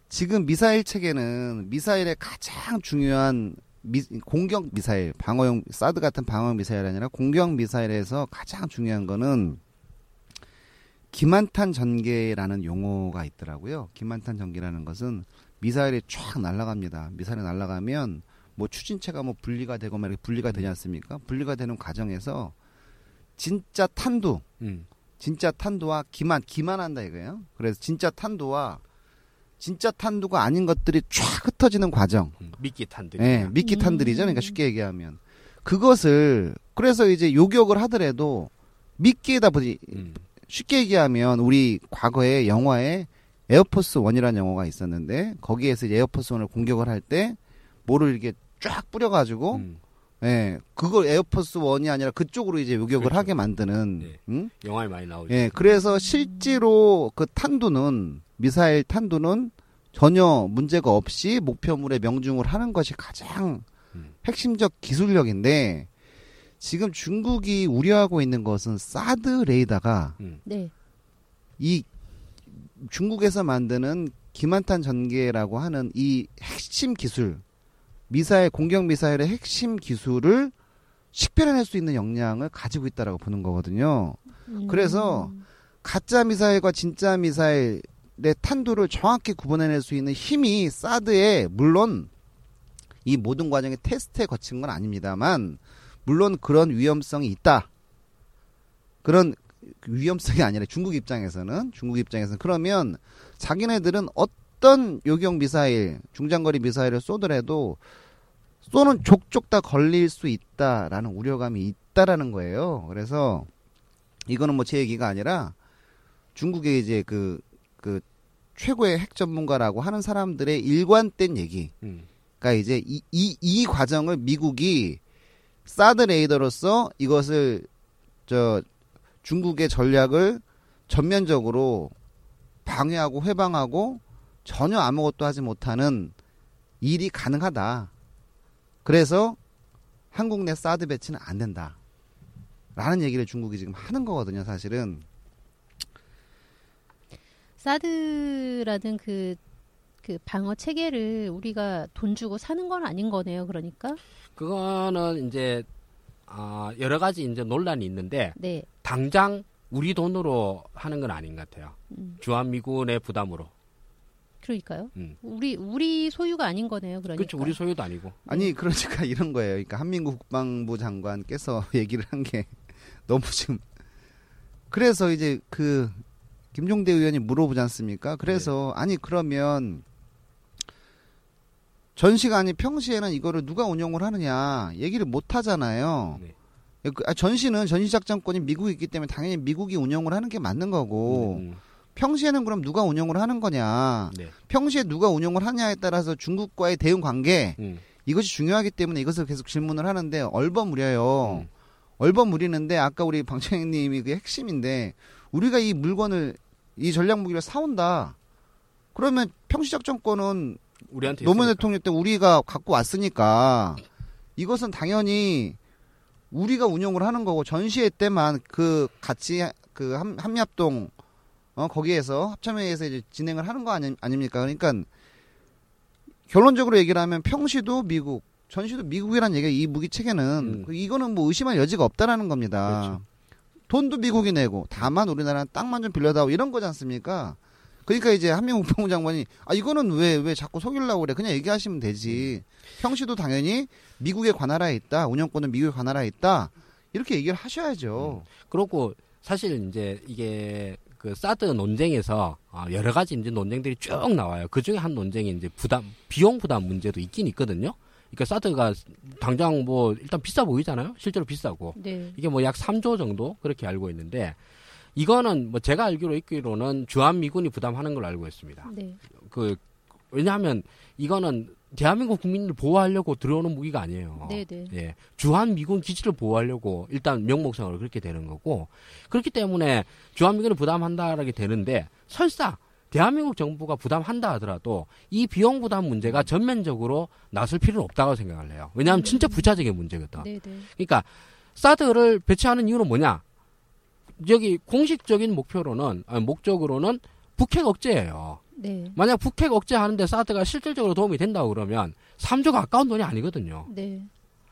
지금 미사일 체계는 미사일의 가장 중요한 미- 공격 미사일, 방어용 사드 같은 방어 미사일 아니라 공격 미사일에서 가장 중요한 거는 기만탄 전개라는 용어가 있더라고요. 기만탄 전개라는 것은 미사일이 쫙 날아갑니다. 미사일이 날아가면 뭐 추진체가 뭐 분리가 되고 막 이렇게 분리가 되지 않습니까? 분리가 되는 과정에서 진짜 탄두, 음. 진짜 탄두와 기만, 기만한다 이거예요. 그래서 진짜 탄두와 진짜 탄두가 아닌 것들이 쫙 흩어지는 과정. 음, 미끼 탄들. 예, 미끼 탄들이죠. 그러니까 음. 쉽게 얘기하면. 그것을, 그래서 이제 요격을 하더라도 미끼에다 보지, 음. 쉽게 얘기하면 우리 과거에 영화에 에어포스 원이라는 영화가 있었는데 거기에서 이제 에어포스 원을 공격을 할 때 뭐를 이렇게 쫙 뿌려가지고 음. 예, 그걸 에어포스 원이 아니라 그쪽으로 이제 요격을 그렇죠. 하게 만드는, 네. 응? 영화에 많이 나오죠. 예, 그래서 실제로 그 탄두는 미사일 탄두는 전혀 문제가 없이 목표물에 명중을 하는 것이 가장 음. 핵심적 기술력인데 지금 중국이 우려하고 있는 것은 사드 레이더가 음. 네. 이 중국에서 만드는 기만탄 전개라고 하는 이 핵심 기술 미사일 공격 미사일의 핵심 기술을 식별해낼 수 있는 역량을 가지고 있다라고 보는 거거든요. 음. 그래서 가짜 미사일과 진짜 미사일의 탄두를 정확히 구분해낼 수 있는 힘이 사드에 물론 이 모든 과정의 테스트에 거친 건 아닙니다만 물론 그런 위험성이 있다. 그런 위험성이 아니라 중국 입장에서는 중국 입장에서는 그러면 자기네들은 어떤 요격 미사일 중장거리 미사일을 쏘더라도 쏘는 족족 다 걸릴 수 있다라는 우려감이 있다라는 거예요. 그래서 이거는 뭐 제 얘기가 아니라 중국의 이제 그, 그 최고의 핵 전문가라고 하는 사람들의 일관된 얘기. 음. 그러니까 이제 이, 이, 이 과정을 미국이 사드 레이더로서 이것을 저 중국의 전략을 전면적으로 방해하고 회방하고 전혀 아무것도 하지 못하는 일이 가능하다. 그래서 한국 내 사드 배치는 안 된다. 라는 얘기를 중국이 지금 하는 거거든요, 사실은. 사드라는 그, 그 방어 체계를 우리가 돈 주고 사는 건 아닌 거네요. 그러니까. 그거는 이제 아, 여러 가지 이제 논란이 있는데 네. 당장 우리 돈으로 하는 건 아닌 것 같아요. 음, 주한미군의 부담으로. 그러니까요. 음. 우리 우리 소유가 아닌 거네요. 그러니까. 그렇죠. 우리 소유도 아니고. 아니 그러니까 이런 거예요. 그러니까 한민국 국방부 장관께서 얘기를 한 게 너무 지금 그래서 이제 그 김종대 의원이 물어보지 않습니까? 그래서 아니 그러면 전시가 아니 평시에는 이거를 누가 운영을 하느냐 얘기를 못 하잖아요. 네. 그, 아, 전시는 전시작전권이 미국이 있기 때문에 당연히 미국이 운영을 하는 게 맞는 거고 음, 평시에는 그럼 누가 운영을 하는 거냐? 네. 평시에 누가 운영을 하냐에 따라서 중국과의 대응 관계 음, 이것이 중요하기 때문에 이것을 계속 질문을 하는데 얼버무려요. 음. 얼버무리는데 아까 우리 방청객님이 그 핵심인데 우리가 이 물건을 이 전략 무기를 사온다. 그러면 평시작전권은 우리한테 노무현 있으니까. 대통령 때 우리가 갖고 왔으니까 이것은 당연히 우리가 운영을 하는 거고 전시회 때만 그 같이 그 함, 함합동 어 거기에서 합참회에서 이제 진행을 하는 거 아니, 아닙니까? 그러니까 결론적으로 얘기를 하면 평시도 미국, 전시도 미국이라는 얘기가 이 무기 체계는 음. 이거는 뭐 의심할 여지가 없다라는 겁니다. 그렇죠. 돈도 미국이 내고 다만 우리나라는 땅만 좀 빌려다오 이런 거지 않습니까? 그러니까 이제 한명국 국방부 장관이 아 이거는 왜 왜 자꾸 속이려고 그래 그냥 얘기하시면 되지 평시도 당연히 미국의 관할하에 있다 운영권은 미국의 관할하에 있다 이렇게 얘기를 하셔야죠 그렇고 사실 이제 이게 그 사드 논쟁에서 어, 여러 가지 이제 논쟁들이 쭉 나와요. 그 중에 한 논쟁이 이제 부담 비용 부담 문제도 있긴 있거든요. 그러니까 사드가 당장 뭐 일단 비싸 보이잖아요. 실제로 비싸고 네. 이게 뭐 약 3조 정도 그렇게 알고 있는데 이거는 뭐 제가 알기로 있기로는 주한 미군이 부담하는 걸로 알고 있습니다. 네. 그 왜냐하면 이거는 대한민국 국민을 보호하려고 들어오는 무기가 아니에요. 네, 네. 예, 주한 미군 기지를 보호하려고 일단 명목상으로 그렇게 되는 거고 그렇기 때문에 주한 미군을 부담한다라게 되는데 설사 대한민국 정부가 부담한다 하더라도 이 비용 부담 문제가 전면적으로 나설 필요는 없다고 생각을 해요. 왜냐하면 진짜 부차적인 문제거든. 네, 네. 그러니까 사드를 배치하는 이유는 뭐냐? 여기 공식적인 목표로는 아니, 목적으로는 북핵 억제예요. 네. 만약 북핵 억제하는데 사드가 실질적으로 도움이 된다고 그러면 3조가 가까운 돈이 아니거든요. 네.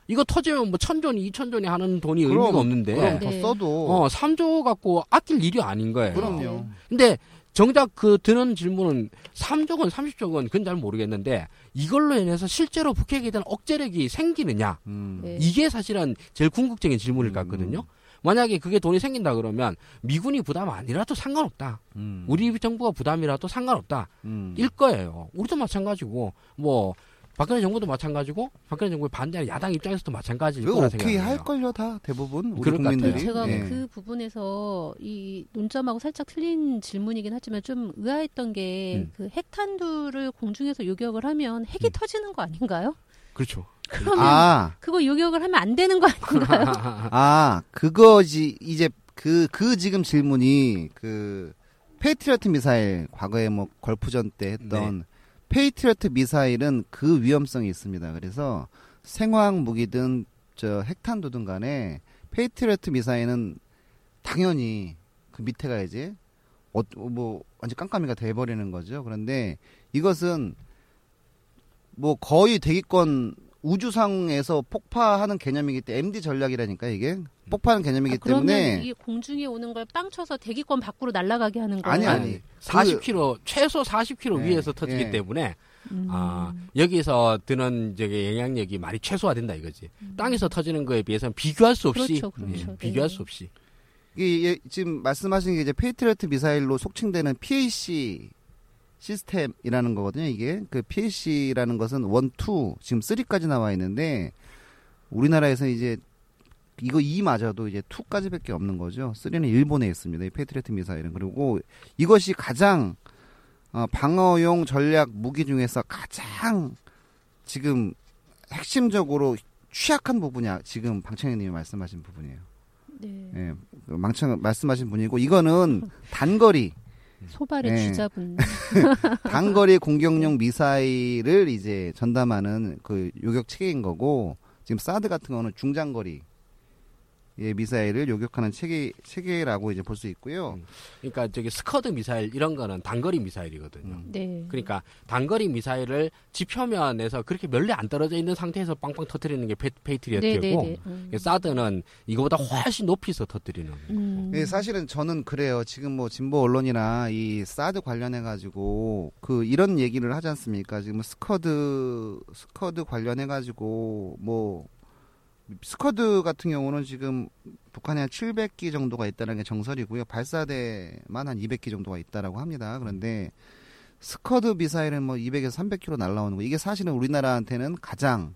이거 터지면 뭐 천존이 이천존이 하는 돈이 의미가 없는데 그럼 네. 더 써도 어 3조 갖고 아낄 일이 아닌 거예요. 그럼요 근데 정작 그 드는 질문은 3조건 30조건 그건 잘 모르겠는데 이걸로 인해서 실제로 북핵에 대한 억제력이 생기느냐 음. 네. 이게 사실은 제일 궁극적인 질문일 것 음. 같거든요. 만약에 그게 돈이 생긴다 그러면 미군이 부담 아니라도 상관없다. 음. 우리 정부가 부담이라도 상관없다. 음. 일 거예요. 우리도 마찬가지고 뭐 박근혜 정부도 마찬가지고 박근혜 정부에 반대하는 야당 입장에서도 마찬가지일 거라 생각해요. 할 걸요 다 대부분 우리 국민들이 같아요. 제가 예. 그 부분에서 이 논점하고 살짝 틀린 질문이긴 하지만 좀 의아했던 게 음. 그 핵탄두를 공중에서 요격을 하면 핵이 음. 터지는 거 아닌가요? 그렇죠. 그러면 아, 그거 요격을 하면 안 되는 거 아닌가요? 아, 그거지, 이제, 그, 그 지금 질문이, 그, 페이트리어트 미사일, 과거에 뭐, 걸프전 때 했던, 네. 페이트리어트 미사일은 그 위험성이 있습니다. 그래서, 생화학 무기든, 저, 핵탄두든 간에, 페이트리어트 미사일은 당연히, 그 밑에 가야지, 어, 뭐, 완전 깜깜이가 돼버리는 거죠. 그런데, 이것은, 뭐, 거의 대기권, 우주상에서 폭파하는 개념이기 때문에 MD 전략이라니까 이게 폭파하는 개념이기 아, 그러면 때문에 이게 공중에 오는 걸 빵 쳐서 대기권 밖으로 날아가게 하는 거예요? 아니, 아니. 40km 최소 40km 네, 위에서 터지기 네. 때문에 음. 아 여기서 드는 저기 영향력이 많이 최소화된다 이거지. 음. 땅에서 터지는 거에 비해서는 비교할 수 없이 그렇죠, 그렇죠. 예, 네. 비교할 수 없이. 이게 예, 지금 말씀하신 게 이제 페이트리어트 미사일로 속칭되는 PAC 시스템이라는 거거든요. 이게 그 PAC라는 것은 one, two 지금 three까지 나와 있는데 우리나라에서 이제 이거 이마저도 이제 two까지밖에 없는 거죠. three는 일본에 있습니다. 이 페이트리어트 미사일은 그리고 이것이 가장 어, 방어용 전략 무기 중에서 가장 지금 핵심적으로 취약한 부분이 지금 방청객님이 말씀하신 부분이에요. 네. 예, 그 망청 말씀하신 분이고 이거는 단거리 소발에 네. 쥐잡은. 단거리 공격용 미사일을 이제 전담하는 그 요격 체계인 거고 지금 사드 같은 거는 중장거리 예, 미사일을 요격하는 체계 체계라고 이제 볼 수 있고요. 음. 그러니까 저기 스커드 미사일 이런 거는 단거리 미사일이거든요. 음. 네. 그러니까 단거리 미사일을 지표면에서 그렇게 멀리 안 떨어져 있는 상태에서 빵빵 터트리는 게 페, 네, 페이트리어트고 네, 네. 음. 사드는 이거보다 훨씬 높이서 터트리는. 음. 예, 사실은 저는 그래요. 지금 뭐 진보 언론이나 이 사드 관련해 가지고 그 이런 얘기를 하지 않습니까? 지금 스커드 스커드 관련해 가지고 뭐 스커드 같은 경우는 지금 북한에 한 700기 정도가 있다는 게 정설이고요. 발사대만 한 200기 정도가 있다라고 합니다. 그런데 스커드 미사일은 뭐 200에서 300km 날라오는 거 이게 사실은 우리나라한테는 가장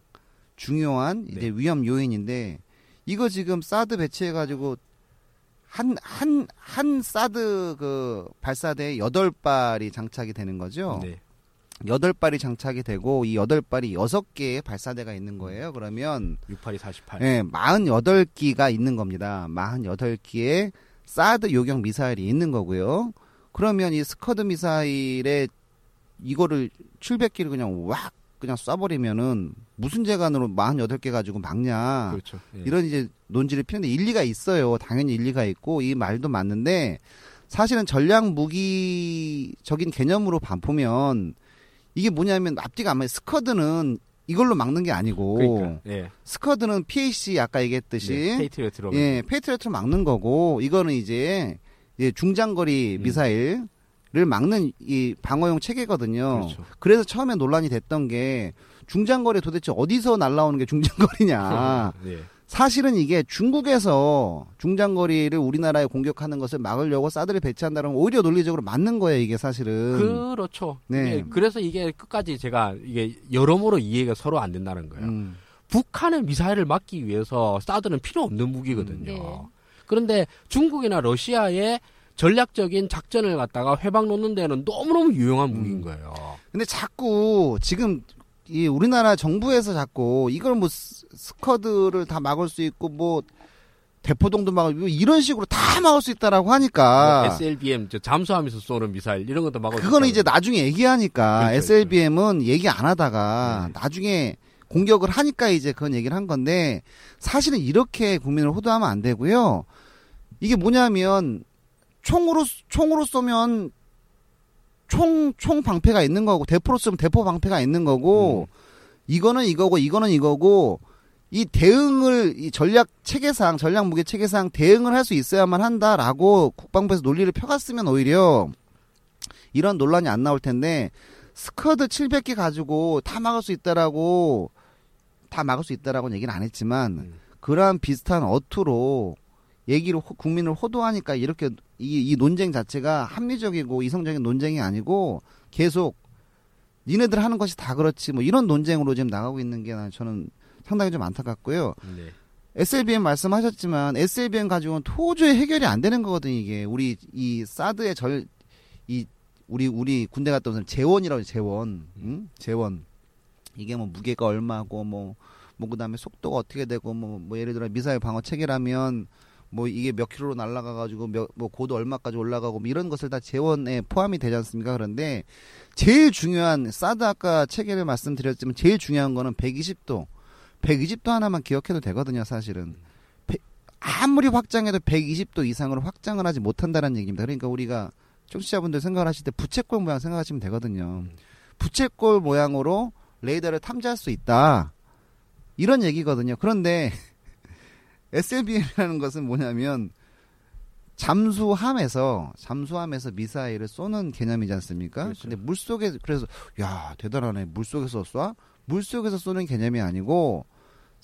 중요한 이제 네. 위험 요인인데 이거 지금 사드 배치해 가지고 한 한 한 사드 그 발사대에 여덟 발이 장착이 되는 거죠. 네. 여덟 발이 장착이 되고 이 여덟 발이 여섯 개의 발사대가 있는 거예요. 그러면 68이 48. 예, 48기가 있는 겁니다. 48기의 사드 요격 미사일이 있는 거고요. 그러면 이 스커드 미사일에 이거를 700기를 그냥 왁 그냥 쏴버리면은 무슨 재간으로 48개 가지고 막냐. 그렇죠. 예. 이런 이제 논지를 피는데 일리가 있어요. 당연히 일리가 있고 이 말도 맞는데 사실은 전략 무기적인 개념으로 봐- 보면 이게 뭐냐면 앞뒤가 안 맞아요. 스커드는 이걸로 막는 게 아니고 그러니까 예. 스커드는 PAC 아까 얘기했듯이 네, 페이트리어트로 예, 페이트리어트로 막는 거고 이거는 이제 예, 중장거리 음. 미사일을 막는 이 방어용 체계거든요. 그렇죠. 그래서 처음에 논란이 됐던 게 중장거리 도대체 어디서 날라오는 게 중장거리냐. 예. 사실은 이게 중국에서 중장거리를 우리나라에 공격하는 것을 막으려고 사드를 배치한다는 건 오히려 논리적으로 맞는 거예요, 이게 사실은. 그렇죠. 네. 예, 그래서 이게 끝까지 제가 이게 여러모로 이해가 서로 안 된다는 거예요. 음. 북한의 미사일을 막기 위해서 사드는 필요 없는 무기거든요. 음, 네. 그런데 중국이나 러시아의 전략적인 작전을 갖다가 훼방 놓는 데는 너무너무 유용한 음. 무기인 거예요. 근데 자꾸 지금 이 우리나라 정부에서 자꾸 이걸 뭐 스- 스커드를 다 막을 수 있고 뭐 대포동도 막을 뭐 이런 식으로 다 막을 수 있다라고 하니까 뭐 SLBM 저 잠수하면서 쏘는 미사일 이런 것도 막을 수 그거는. 이제 나중에 얘기하니까 그렇죠, SLBM은 얘기 안 하다가 네. 나중에 공격을 하니까 이제 그건 얘기를 한 건데 사실은 이렇게 국민을 호도하면 안 되고요. 이게 뭐냐면 총으로 총으로 쏘면 총 총 방패가 있는 거고 대포로 쏘면 대포 방패가 있는 거고 이거는 이거고 이거는 이거고 이 대응을 이 전략 체계상 전략 무기 체계상 대응을 할 수 있어야만 한다라고 국방부에서 논리를 펴갔으면 오히려 이런 논란이 안 나올 텐데 스커드 700개 가지고 다 막을 수 있다라고 다 막을 수 있다라고는 얘기는 안 했지만 음. 그러한 비슷한 어투로 얘기를 호- 국민을 호도하니까 이렇게 이, 이 논쟁 자체가 합리적이고 이성적인 논쟁이 아니고 계속 니네들 하는 것이 다 그렇지 뭐 이런 논쟁으로 지금 나가고 있는 게난 저는 상당히 좀 안타깝고요. 네. SLBM 말씀하셨지만 SLBM 가지고는 도저히 해결이 안 되는 거거든요. 이게 우리 이 사드의 절 이 우리 우리 군대 갔다 온 재원이라고 해요, 재원, 응? 재원 이게 뭐 무게가 얼마고 뭐 뭐 그다음에 속도가 어떻게 되고 뭐, 뭐 예를 들어 미사일 방어 체계라면 뭐 이게 몇 킬로로 날아가 가지고 몇뭐 고도 얼마까지 올라가고 뭐 이런 것을 다 재원에 포함이 되지 않습니까? 그런데 제일 중요한 사드 아까 체계를 말씀드렸지만 제일 중요한 거는 120도 120도 하나만 기억해도 되거든요, 사실은. 배- 아무리 확장해도 120도 이상으로 확장을 하지 못한다는 얘기입니다. 그러니까 우리가 청취자분들 생각을 하실 때 부채꼴 모양 생각하시면 되거든요. 부채꼴 모양으로 레이더를 탐지할 수 있다. 이런 얘기거든요. 그런데 SLBM이라는 것은 뭐냐면 잠수함에서 잠수함에서 미사일을 쏘는 개념이지 않습니까? 그렇죠. 근데 물속에 그래서 야 대단하네 물속에서 쏴 물속에서 쏘는 개념이 아니고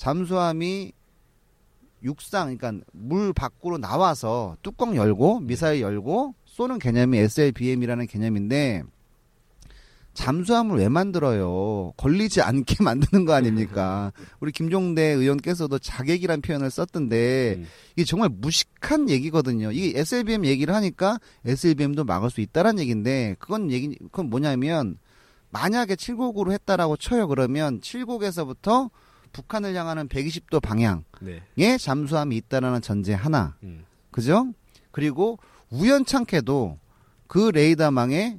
잠수함이 육상 그러니까 물 밖으로 나와서 뚜껑 열고 미사일 열고 쏘는 개념이 SLBM이라는 개념인데 잠수함을 왜 만들어요? 걸리지 않게 만드는 거 아닙니까? 우리 김종대 의원께서도 자객이란 표현을 썼던데 음. 이게 정말 무식한 얘기거든요. 이게 SLBM 얘기를 하니까 SLBM도 막을 수 있다란 얘기인데 그건 얘기 그건 뭐냐면 만약에 7곡으로 했다라고 쳐요 그러면 7곡에서부터 북한을 향하는 120도 방향에 네. 잠수함이 있다라는 전제 하나. 음. 그죠? 그리고 우연찮게도 그 레이더망에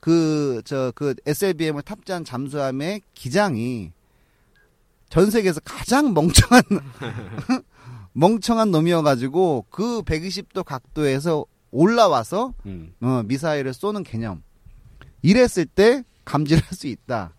그저그 SLBM을 탑재한 잠수함의 기장이 전 세계에서 가장 멍청한 멍청한 놈이어가지고 그 120도 각도에서 올라와서 음. 어, 미사일을 쏘는 개념 이랬을 때 감지를 할수 있다.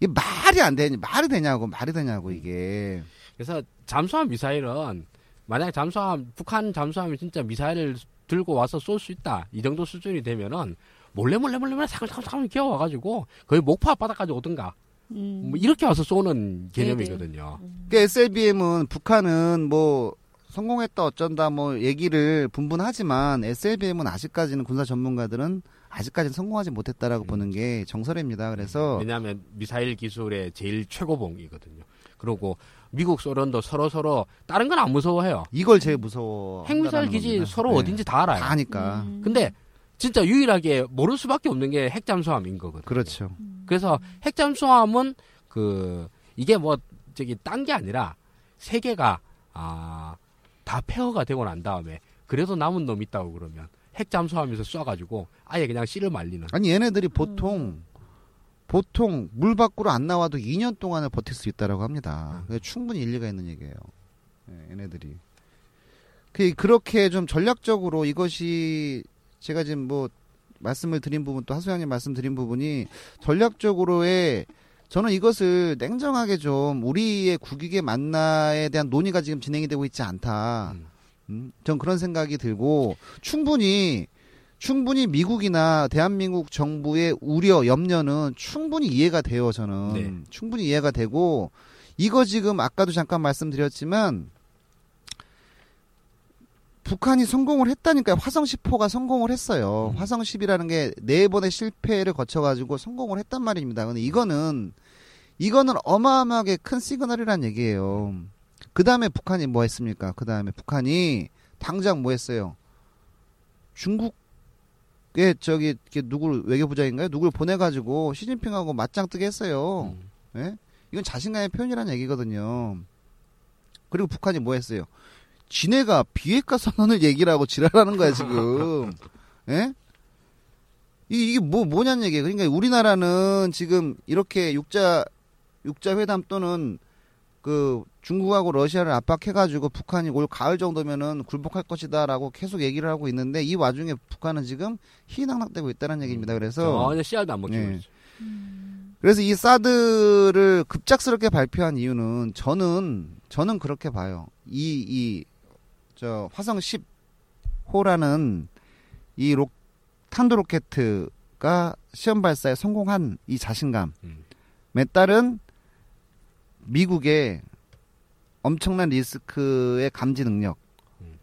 이게 말이 안 되냐 말이 되냐고 말이 되냐고 이게. 그래서 잠수함 미사일은 만약에 잠수함 북한 잠수함이 진짜 미사일을 들고 와서 쏠 수 있다. 이 정도 수준이 되면은 몰래 몰래 몰래 몰래 사글사글 기어 와가지고 거의 목포 앞바다까지 오든가. 음. 뭐 이렇게 와서 쏘는 개념이거든요. 그 SLBM은 북한은 뭐 성공했다 어쩐다 뭐 얘기를 분분하지만 SLBM은 아직까지는 군사 전문가들은 아직까지는 성공하지 못했다라고 보는 게 정설입니다. 그래서 왜냐하면 미사일 기술의 제일 최고봉이거든요. 그리고 미국 소련도 서로 서로 다른 건 안 무서워해요. 이걸 제일 무서워. 핵미사일 기지 서로 어딘지 다 알아요. 다 아니까. 음. 근데 진짜 유일하게 모를 수밖에 없는 게 핵잠수함인 거거든요. 그렇죠. 그래서 핵잠수함은 그 이게 뭐 저기 딴 게 아니라 세 개가 아다 폐허가 되고 난 다음에 그래도 남은 놈 있다고 그러면 핵 잠수함에서 쏴가지고 아예 그냥 씨를 말리는. 아니 얘네들이 보통 보통 물 밖으로 안 나와도 2년 동안을 버틸 수 있다라고 합니다. 그게 충분히 일리가 있는 얘기예요. 예, 얘네들이. 그 그렇게 좀 전략적으로 이것이 제가 지금 뭐 말씀을 드린 부분 또 하수영님 말씀드린 부분이 전략적으로의 저는 이것을 냉정하게 좀 우리의 국익의 만나에 대한 논의가 지금 진행이 되고 있지 않다. 음. 음, 전 그런 생각이 들고 충분히 충분히 미국이나 대한민국 정부의 우려, 염려는 충분히 이해가 돼요. 저는 네. 충분히 이해가 되고 이거 지금 아까도 잠깐 말씀드렸지만 북한이 성공을 했다니까요. 화성 10호가 성공을 했어요. 음. 화성 10이라는 게 네 번의 실패를 거쳐가지고 성공을 했단 말입니다. 근데 이거는 이거는 어마어마하게 큰 시그널이란 얘기예요. 그 다음에 북한이 뭐 했습니까? 그 다음에 북한이 당장 뭐 했어요? 중국에 저기 누굴 외교부장인가요? 누굴 보내가지고 시진핑하고 맞짱 뜨게 했어요. 음. 예? 이건 자신감의 표현이라는 얘기거든요. 그리고 북한이 뭐 했어요? 지네가 비핵화 선언을 얘기를 하고 지랄하는 거야, 지금. 예? 이- 이게 뭐, 뭐냐는 얘기예요. 그러니까 우리나라는 지금 이렇게 육자, 육자 회담 또는 그 중국하고 러시아를 압박해가지고 북한이 올 가을 정도면은 굴복할 것이다라고 계속 얘기를 하고 있는데 이 와중에 북한은 지금 희낙낙되고 있다는 얘기입니다. 그래서 전혀 씨알도 안 먹히고 네. 있어. 그래서 이 사드를 급작스럽게 발표한 이유는 저는 저는 그렇게 봐요. 이 이 저 화성 10호라는 이 로, 탄도 로켓가 시험 발사에 성공한 이 자신감에 음. 따른 미국의 엄청난 리스크의 감지 능력. 음.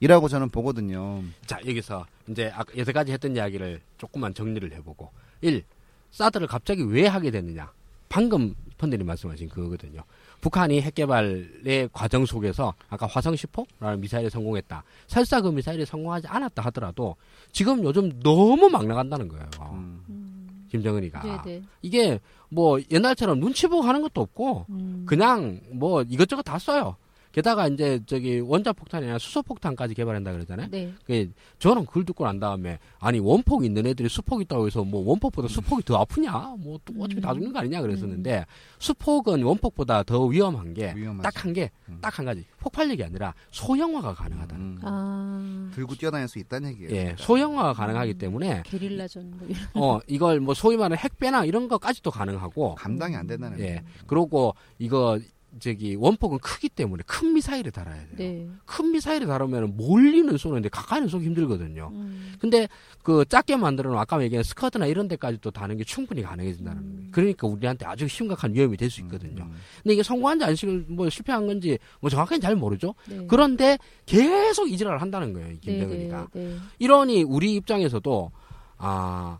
이라고 저는 보거든요. 자 여기서 이제 아까 여태까지 했던 이야기를 조금만 정리를 해보고 1. 사드를 갑자기 왜 하게 됐느냐 방금 펀드님 말씀하신 그거거든요 북한이 핵개발의 과정 속에서 아까 화성 10호라는 미사일에 성공했다 설사 그 미사일이 성공하지 않았다 하더라도 지금 요즘 너무 막 나간다는 거예요 음. 음. 김정은이가 네네. 이게 뭐 옛날처럼 눈치 보고 하는 것도 없고 음. 그냥 뭐 이것저것 다 써요 게다가 이제 저기 원자 폭탄이나 수소 폭탄까지 개발한다 그러잖아요 네. 그 저는 그걸 듣고 난 다음에 아니 원폭 있는 애들이 수폭 있다고 해서 뭐 원폭보다 수폭이 더 아프냐 뭐 또 어차피 다 죽는 거 아니냐 그랬었는데 수폭은 원폭보다 더 위험한 게. 딱한개 음. 딱한 가지 폭발력이 아니라 소형화가 가능하다. 음. 아. 들고 뛰어다닐 수 있다는 얘기예요. 예, 소형화가 가능하기 때문에 게릴라전 뭐. 어 이걸 뭐 소위 말하는 핵배나 이런 것까지도 가능하고 감당이 안 된다는 예 얘기예요. 그리고 이거 저기 원폭은 크기 때문에 큰 미사일에 달아야 돼요. 네. 큰 미사일에 달으면 멀리는 쏘는데 가까이는 쏘기 힘들거든요. 음. 근데 그 작게 만들어 놓은 아까 얘기한 스커드나 이런 데까지도 다는 게 충분히 가능해진다는 음. 거예요. 그러니까 우리한테 아주 심각한 위험이 될 수 있거든요. 음. 근데 이게 성공한지 안 실- 뭐 실패한 건지 뭐 정확하게 잘 모르죠. 네. 그런데 계속 이지랄을 한다는 거예요. 이 네. 네, 네. 이러니 우리 입장에서도 아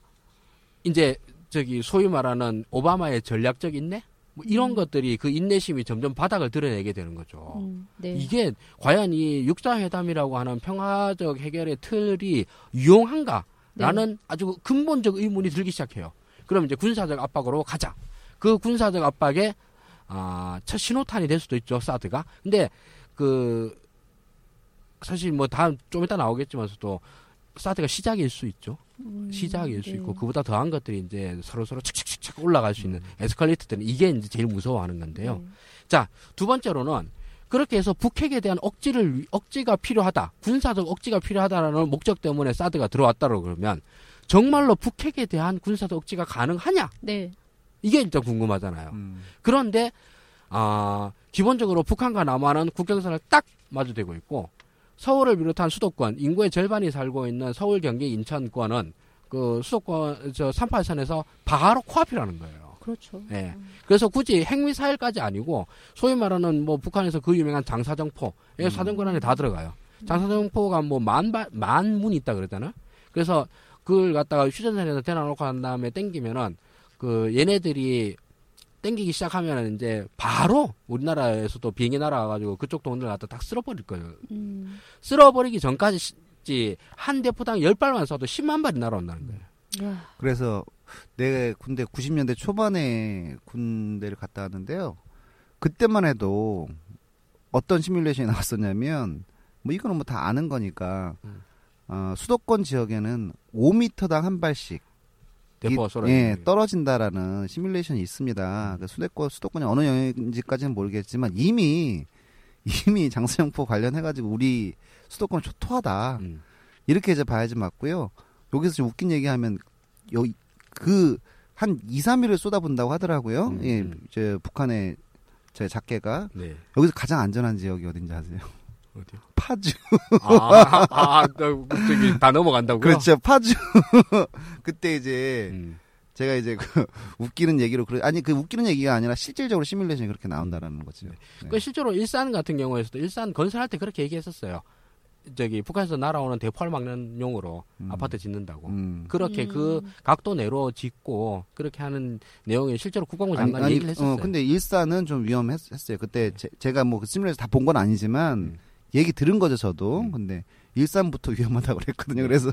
이제 저기 소위 말하는 오바마의 전략적 인내 뭐 이런 음. 것들이 그 인내심이 점점 바닥을 드러내게 되는 거죠. 음, 네. 이게 과연 이 육자회담이라고 하는 평화적 해결의 틀이 유용한가라는 네. 아주 근본적 의문이 들기 시작해요. 그럼 이제 군사적 압박으로 가자. 그 군사적 압박에 아, 첫 신호탄이 될 수도 있죠, 사드가. 근데 그 사실 뭐 다음 좀 이따 나오겠지만서도 사드가 시작일 수 있죠. 음, 시작일 수 네. 있고 그보다 더한 것들이 이제 서로 서로 칙칙칙칙 올라갈 수 있는 에스컬레이트들은 이게 이제 제일 무서워하는 건데요. 네. 두 번째로는 그렇게 해서 북핵에 대한 억지를 위- 억지가 필요하다, 군사적 억지가 필요하다라는 목적 때문에 사드가 들어왔다고 그러면 정말로 북핵에 대한 군사적 억지가 가능하냐? 네. 이게 진짜 궁금하잖아요. 음. 그런데 아 기본적으로 북한과 남한은 국경선을 딱 마주대고 있고 서울을 비롯한 수도권 인구의 절반이 살고 있는 서울, 경기, 인천권은 그 수도권 저 38선에서 바로 코앞이라는 거예요. 그렇죠. 예. 그래서 굳이 핵미 사일까지 아니고 소위 말하는 뭐 북한에서 그 유명한 장사정포, 예, 음. 사정권 안에 다 들어가요. 장사정포가 뭐 만발 만문이 있다 그러잖아. 그래서 그걸 갖다가 휴전선에서 대놔놓고 한 다음에 땡기면은 그 얘네들이 땡기기 시작하면은 이제 바로 우리나라에서도 비행기 날아가가지고 그쪽 돈을 갖다 딱 쓸어버릴 거예요. 음. 쓸어버리기 전까지 한 대포당 열 발만 쏴도 10만 발이 날아온다는 거예요. 야. 그래서 내 군대 90년대 초반에 군대를 갔다 왔는데요. 그때만 해도 어떤 시뮬레이션이 나왔었냐면 뭐 이거는 뭐 다 아는 거니까 음. 어, 수도권 지역에는 5m당 한 발씩 대포가 이- 쏘라. 예, 떨어진다라는 시뮬레이션이 있습니다. 그 수도권 수도권이 어느 영역인지까지는 모르겠지만 이미 이미 장수영포 관련해가지고 우리 수도권 초토하다 음. 이렇게 이제 봐야지 맞고요. 여기서 좀 웃긴 얘기하면 여기 그한 2, 3일을 쏟아본다고 하더라고요. 음, 예, 음. 저 북한의 제 작계가 네. 여기서 가장 안전한 지역이 어딘지 아세요? 어디요? 파주. 아, 아, 나 저기 다 넘어간다고요? 그렇죠. 파주. 그때 이제 음. 제가 이제 그 웃기는 얘기로 그래 아니 그 웃기는 얘기가 아니라 실질적으로 시뮬레이션이 그렇게 나온다라는 거죠. 네. 그 실제로 일산 같은 경우에서도 일산 건설할 때 그렇게 얘기했었어요. 저기 북한에서 날아오는 대포를 막는 용으로 음. 아파트 짓는다고. 음. 그렇게 음. 그 각도 내로 짓고 그렇게 하는 내용이 실제로 국방부 아니, 장관 아니, 얘기를 했었어요. 어, 근데 일산은 좀 위험했어요. 그때 제, 가 뭐 그 시뮬레이션 다 본 건 아니지만 음. 얘기 들은 거죠, 저도. 음. 근데 일산부터 위험하다고 그랬거든요. 그래서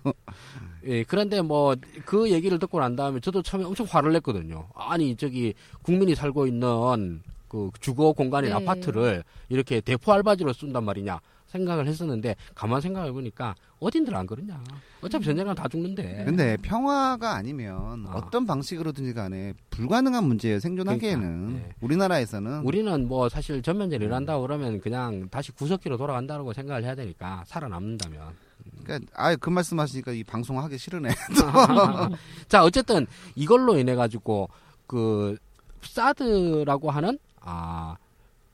예, 그런데 뭐 그 얘기를 듣고 난 다음에 저도 처음에 엄청 화를 냈거든요. 아니 저기 국민이 살고 있는 그 주거 공간인 네. 아파트를 이렇게 대포 알바지로 쏜단 말이냐 생각을 했었는데 가만 생각해 보니까 어딘들 안 그러냐. 어차피 전쟁은 다 죽는데. 근데 평화가 아니면 아. 어떤 방식으로든지 간에 불가능한 문제예요. 생존하기에는 그러니까, 네. 우리나라에서는 우리는 뭐 사실 전면제를 일한다 그러면 그냥 다시 구석기로 돌아간다고 생각을 해야 되니까 살아남는다면. 그러니까 아예 그 말씀하시니까 이 방송 하기 싫으네. 자 어쨌든 이걸로 인해 가지고 그 사드라고 하는 아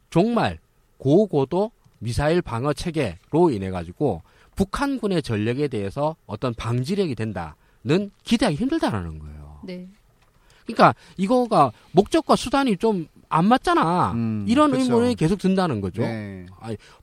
정말 고고도 미사일 방어 체계로 인해 가지고 북한군의 전력에 대해서 어떤 방지력이 된다는 기대하기 힘들다라는 거예요. 네. 그러니까 이거가 목적과 수단이 좀 안 맞잖아. 음, 이런 그쵸. 의문이 계속 든다는 거죠. 네.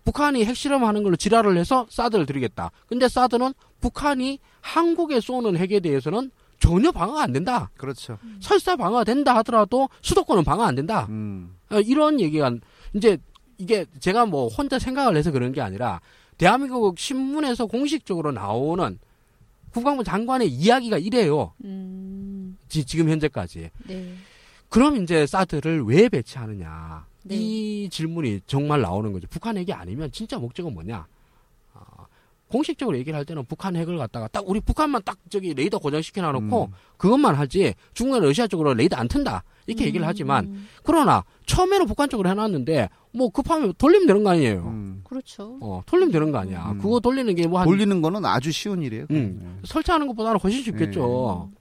북한이 핵실험하는 걸로 지랄을 해서 사드를 드리겠다. 근데 사드는 북한이 한국에 쏘는 핵에 대해서는 전혀 방어가 안 된다. 그렇죠. 설사 방어가 된다 하더라도 수도권은 방어 안 된다. 음. 어, 이런 얘기가 이제 이게 제가 뭐 혼자 생각을 해서 그런 게 아니라 대한민국 신문에서 공식적으로 나오는 국방부 장관의 이야기가 이래요. 음. 지, 지금 현재까지. 네. 그럼 이제 사드를 왜 배치하느냐? 네. 이 질문이 정말 나오는 거죠. 북한 핵이 아니면 진짜 목적은 뭐냐? 아, 공식적으로 얘기를 할 때는 북한 핵을 갖다가 딱 우리 북한만 딱 저기 레이더 고정시켜 놔놓고 음. 그것만 하지 중국이나 러시아 쪽으로 레이더 안 튼다 이렇게 얘기를 하지만 음. 그러나 처음에는 북한 쪽으로 해놨는데 뭐 급하면 돌리면 되는 거 아니에요. 음. 그렇죠. 어 돌리면 되는 거 아니야. 음. 그거 돌리는 게 뭐 한 돌리는 거는 아주 쉬운 일이에요. 음. 네. 설치하는 것보다는 훨씬 쉽겠죠. 음.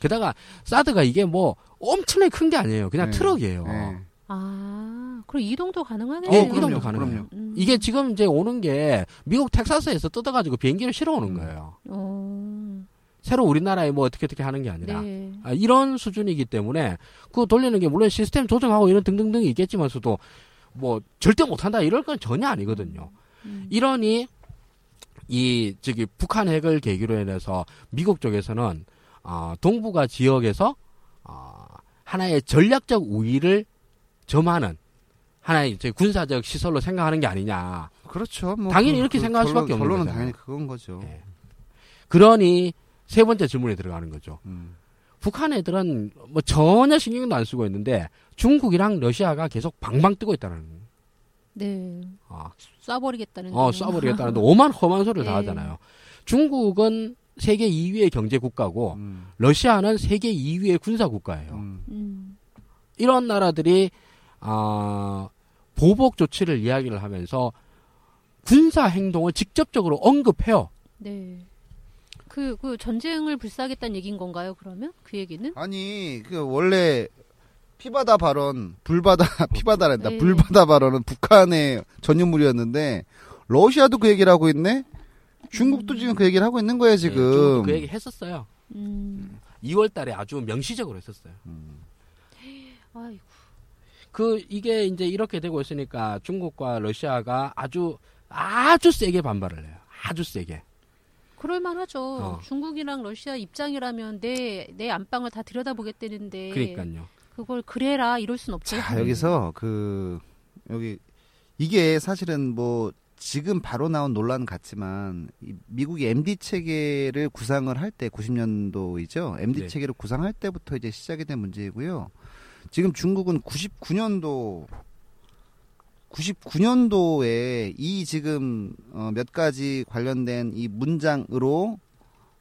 게다가 사드가 이게 뭐 엄청나게 큰 게 아니에요. 그냥 네. 트럭이에요. 네. 아, 그럼 이동도 가능하네요. 어, 그럼요, 이동도 가능해요. 그럼요. 음. 이게 지금 이제 오는 게 미국 텍사스에서 뜯어가지고 비행기를 실어 오는 음. 거예요. 어. 새로 우리나라에 뭐 어떻게 어떻게 하는 게 아니라 네. 아, 이런 수준이기 때문에 그거 돌리는 게 물론 시스템 조정하고 이런 등등등이 있겠지만서도 뭐 절대 못한다 이럴 건 전혀 아니거든요. 음. 이러니 이 저기 북한 핵을 계기로 인해서 미국 쪽에서는 아, 동북아 지역에서 아, 하나의 전략적 우위를 점하는 하나의 이제 군사적 시설로 생각하는 게 아니냐. 그렇죠. 뭐 당연히 그- 이렇게 그 생각할 결론- 수밖에 없는 결론은 거잖아요. 당연히 그건 거죠. 예. 그러니 세 번째 질문에 들어가는 거죠. 음. 북한 애들은 뭐 전혀 신경도 안 쓰고 있는데 중국이랑 러시아가 계속 방방 뜨고 있다는 거예요. 네. 아, 쏴버리겠다는. 어, 거. 쏴버리겠다는데 오만 험한 소리를 다 네. 하잖아요. 중국은 세계 2위의 경제 국가고 음. 러시아는 세계 2위의 군사 국가예요. 음. 음. 이런 나라들이 아, 보복 조치를 이야기를 하면서 군사 행동을 직접적으로 언급해요. 네. 그, 그 전쟁을 불사하겠다는 얘기인 건가요, 그러면? 그 얘기는? 아니 그 원래 피바다 발언 불바다 피바다란다 네. 불바다 발언은 북한의 전유물이었는데 러시아도 그 얘기를 하고 있네. 중국도 지금 그 얘기를 하고 있는 거예요 네, 중국도 지금. 그 얘기 했었어요. 음. 2월 달에 아주 명시적으로 했었어요. 음. 아이고. 그 이게 이제 이렇게 되고 있으니까 중국과 러시아가 아주 아주 세게 반발을 해요. 아주 세게. 그럴만 하죠. 어. 중국이랑 러시아 입장이라면 내, 내 안방을 다 들여다보겠다는데. 그러니까요. 그걸 그래라, 이럴 순 없죠. 자 여기서 그 여기 이게 사실은 뭐 지금 바로 나온 논란 같지만 이 미국이 MD 체계를 구상을 할 때 90년도이죠. MD 네. 체계를 구상할 때부터 이제 시작이 된 문제이고요. 지금 중국은 99년도 99년도에 이 지금 어, 몇 가지 관련된 이 문장으로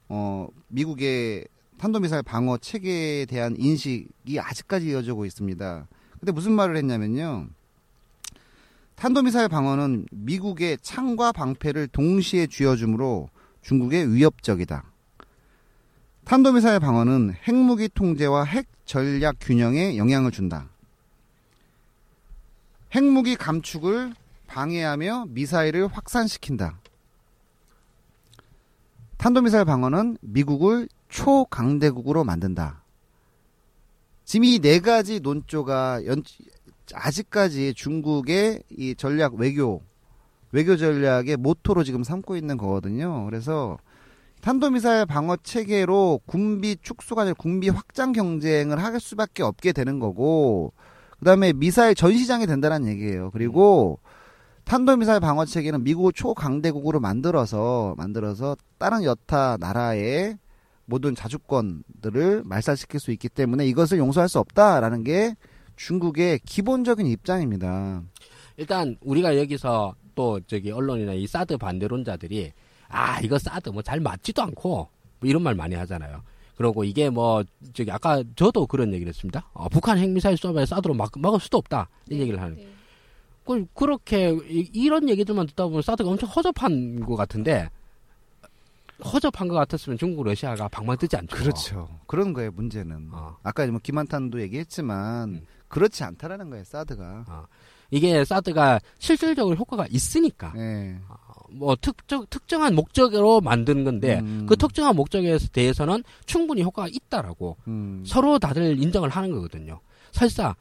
어, 미국의 탄도미사일 방어 체계에 대한 인식이 아직까지 이어지고 있습니다. 근데 무슨 말을 했냐면요. 탄도미사일 방어는 미국의 창과 방패를 동시에 쥐어주므로 중국의 위협적이다. 탄도미사일 방어는 핵무기 통제와 핵 전략 균형에 영향을 준다. 핵무기 감축을 방해하며 미사일을 확산시킨다. 탄도미사일 방어는 미국을 초강대국으로 만든다. 지금 이 네 가지 논조가 연, 아직까지 중국의 이 전략 외교 외교 전략의 모토로 지금 삼고 있는 거거든요. 그래서 탄도미사일 방어 체계로 군비 축소가 아니라 군비 확장 경쟁을 할 수밖에 없게 되는 거고, 그 다음에 미사일 전 시장이 된다는 얘기예요. 그리고 탄도미사일 방어 체계는 미국을 초강대국으로 만들어서 만들어서 다른 여타 나라의 모든 자주권들을 말살시킬 수 있기 때문에 이것을 용서할 수 없다라는 게 중국의 기본적인 입장입니다. 일단 우리가 여기서 또 저기 언론이나 이 사드 반대론자들이 아 이거 사드 뭐잘 맞지도 않고 뭐 이런 말 많이 하잖아요. 그리고 이게 뭐 저기 아까 저도 그런 얘기를 했습니다. 어, 북한 핵미사일 쏘면 사드로 막, 막을 수도 없다 이 얘기를 하는. 네. 그 그렇게 이, 런 얘기들만 듣다 보면 사드가 엄청 허접한 것 같은데 허접한 것 같았으면 중국 러시아가 방망 뜨지 않죠. 그렇죠. 그런 거예요, 문제는. 어. 아까 뭐 김한탄도 얘기했지만 음. 그렇지 않다라는 거예요, 사드가. 이게 사드가 실질적으로 효과가 있으니까 예. 뭐 특정 특정한 목적으로 만드는 건데 음. 그 특정한 목적에 대해서는 충분히 효과가 있다라고 음. 서로 다들 인정을 하는 거거든요. 설사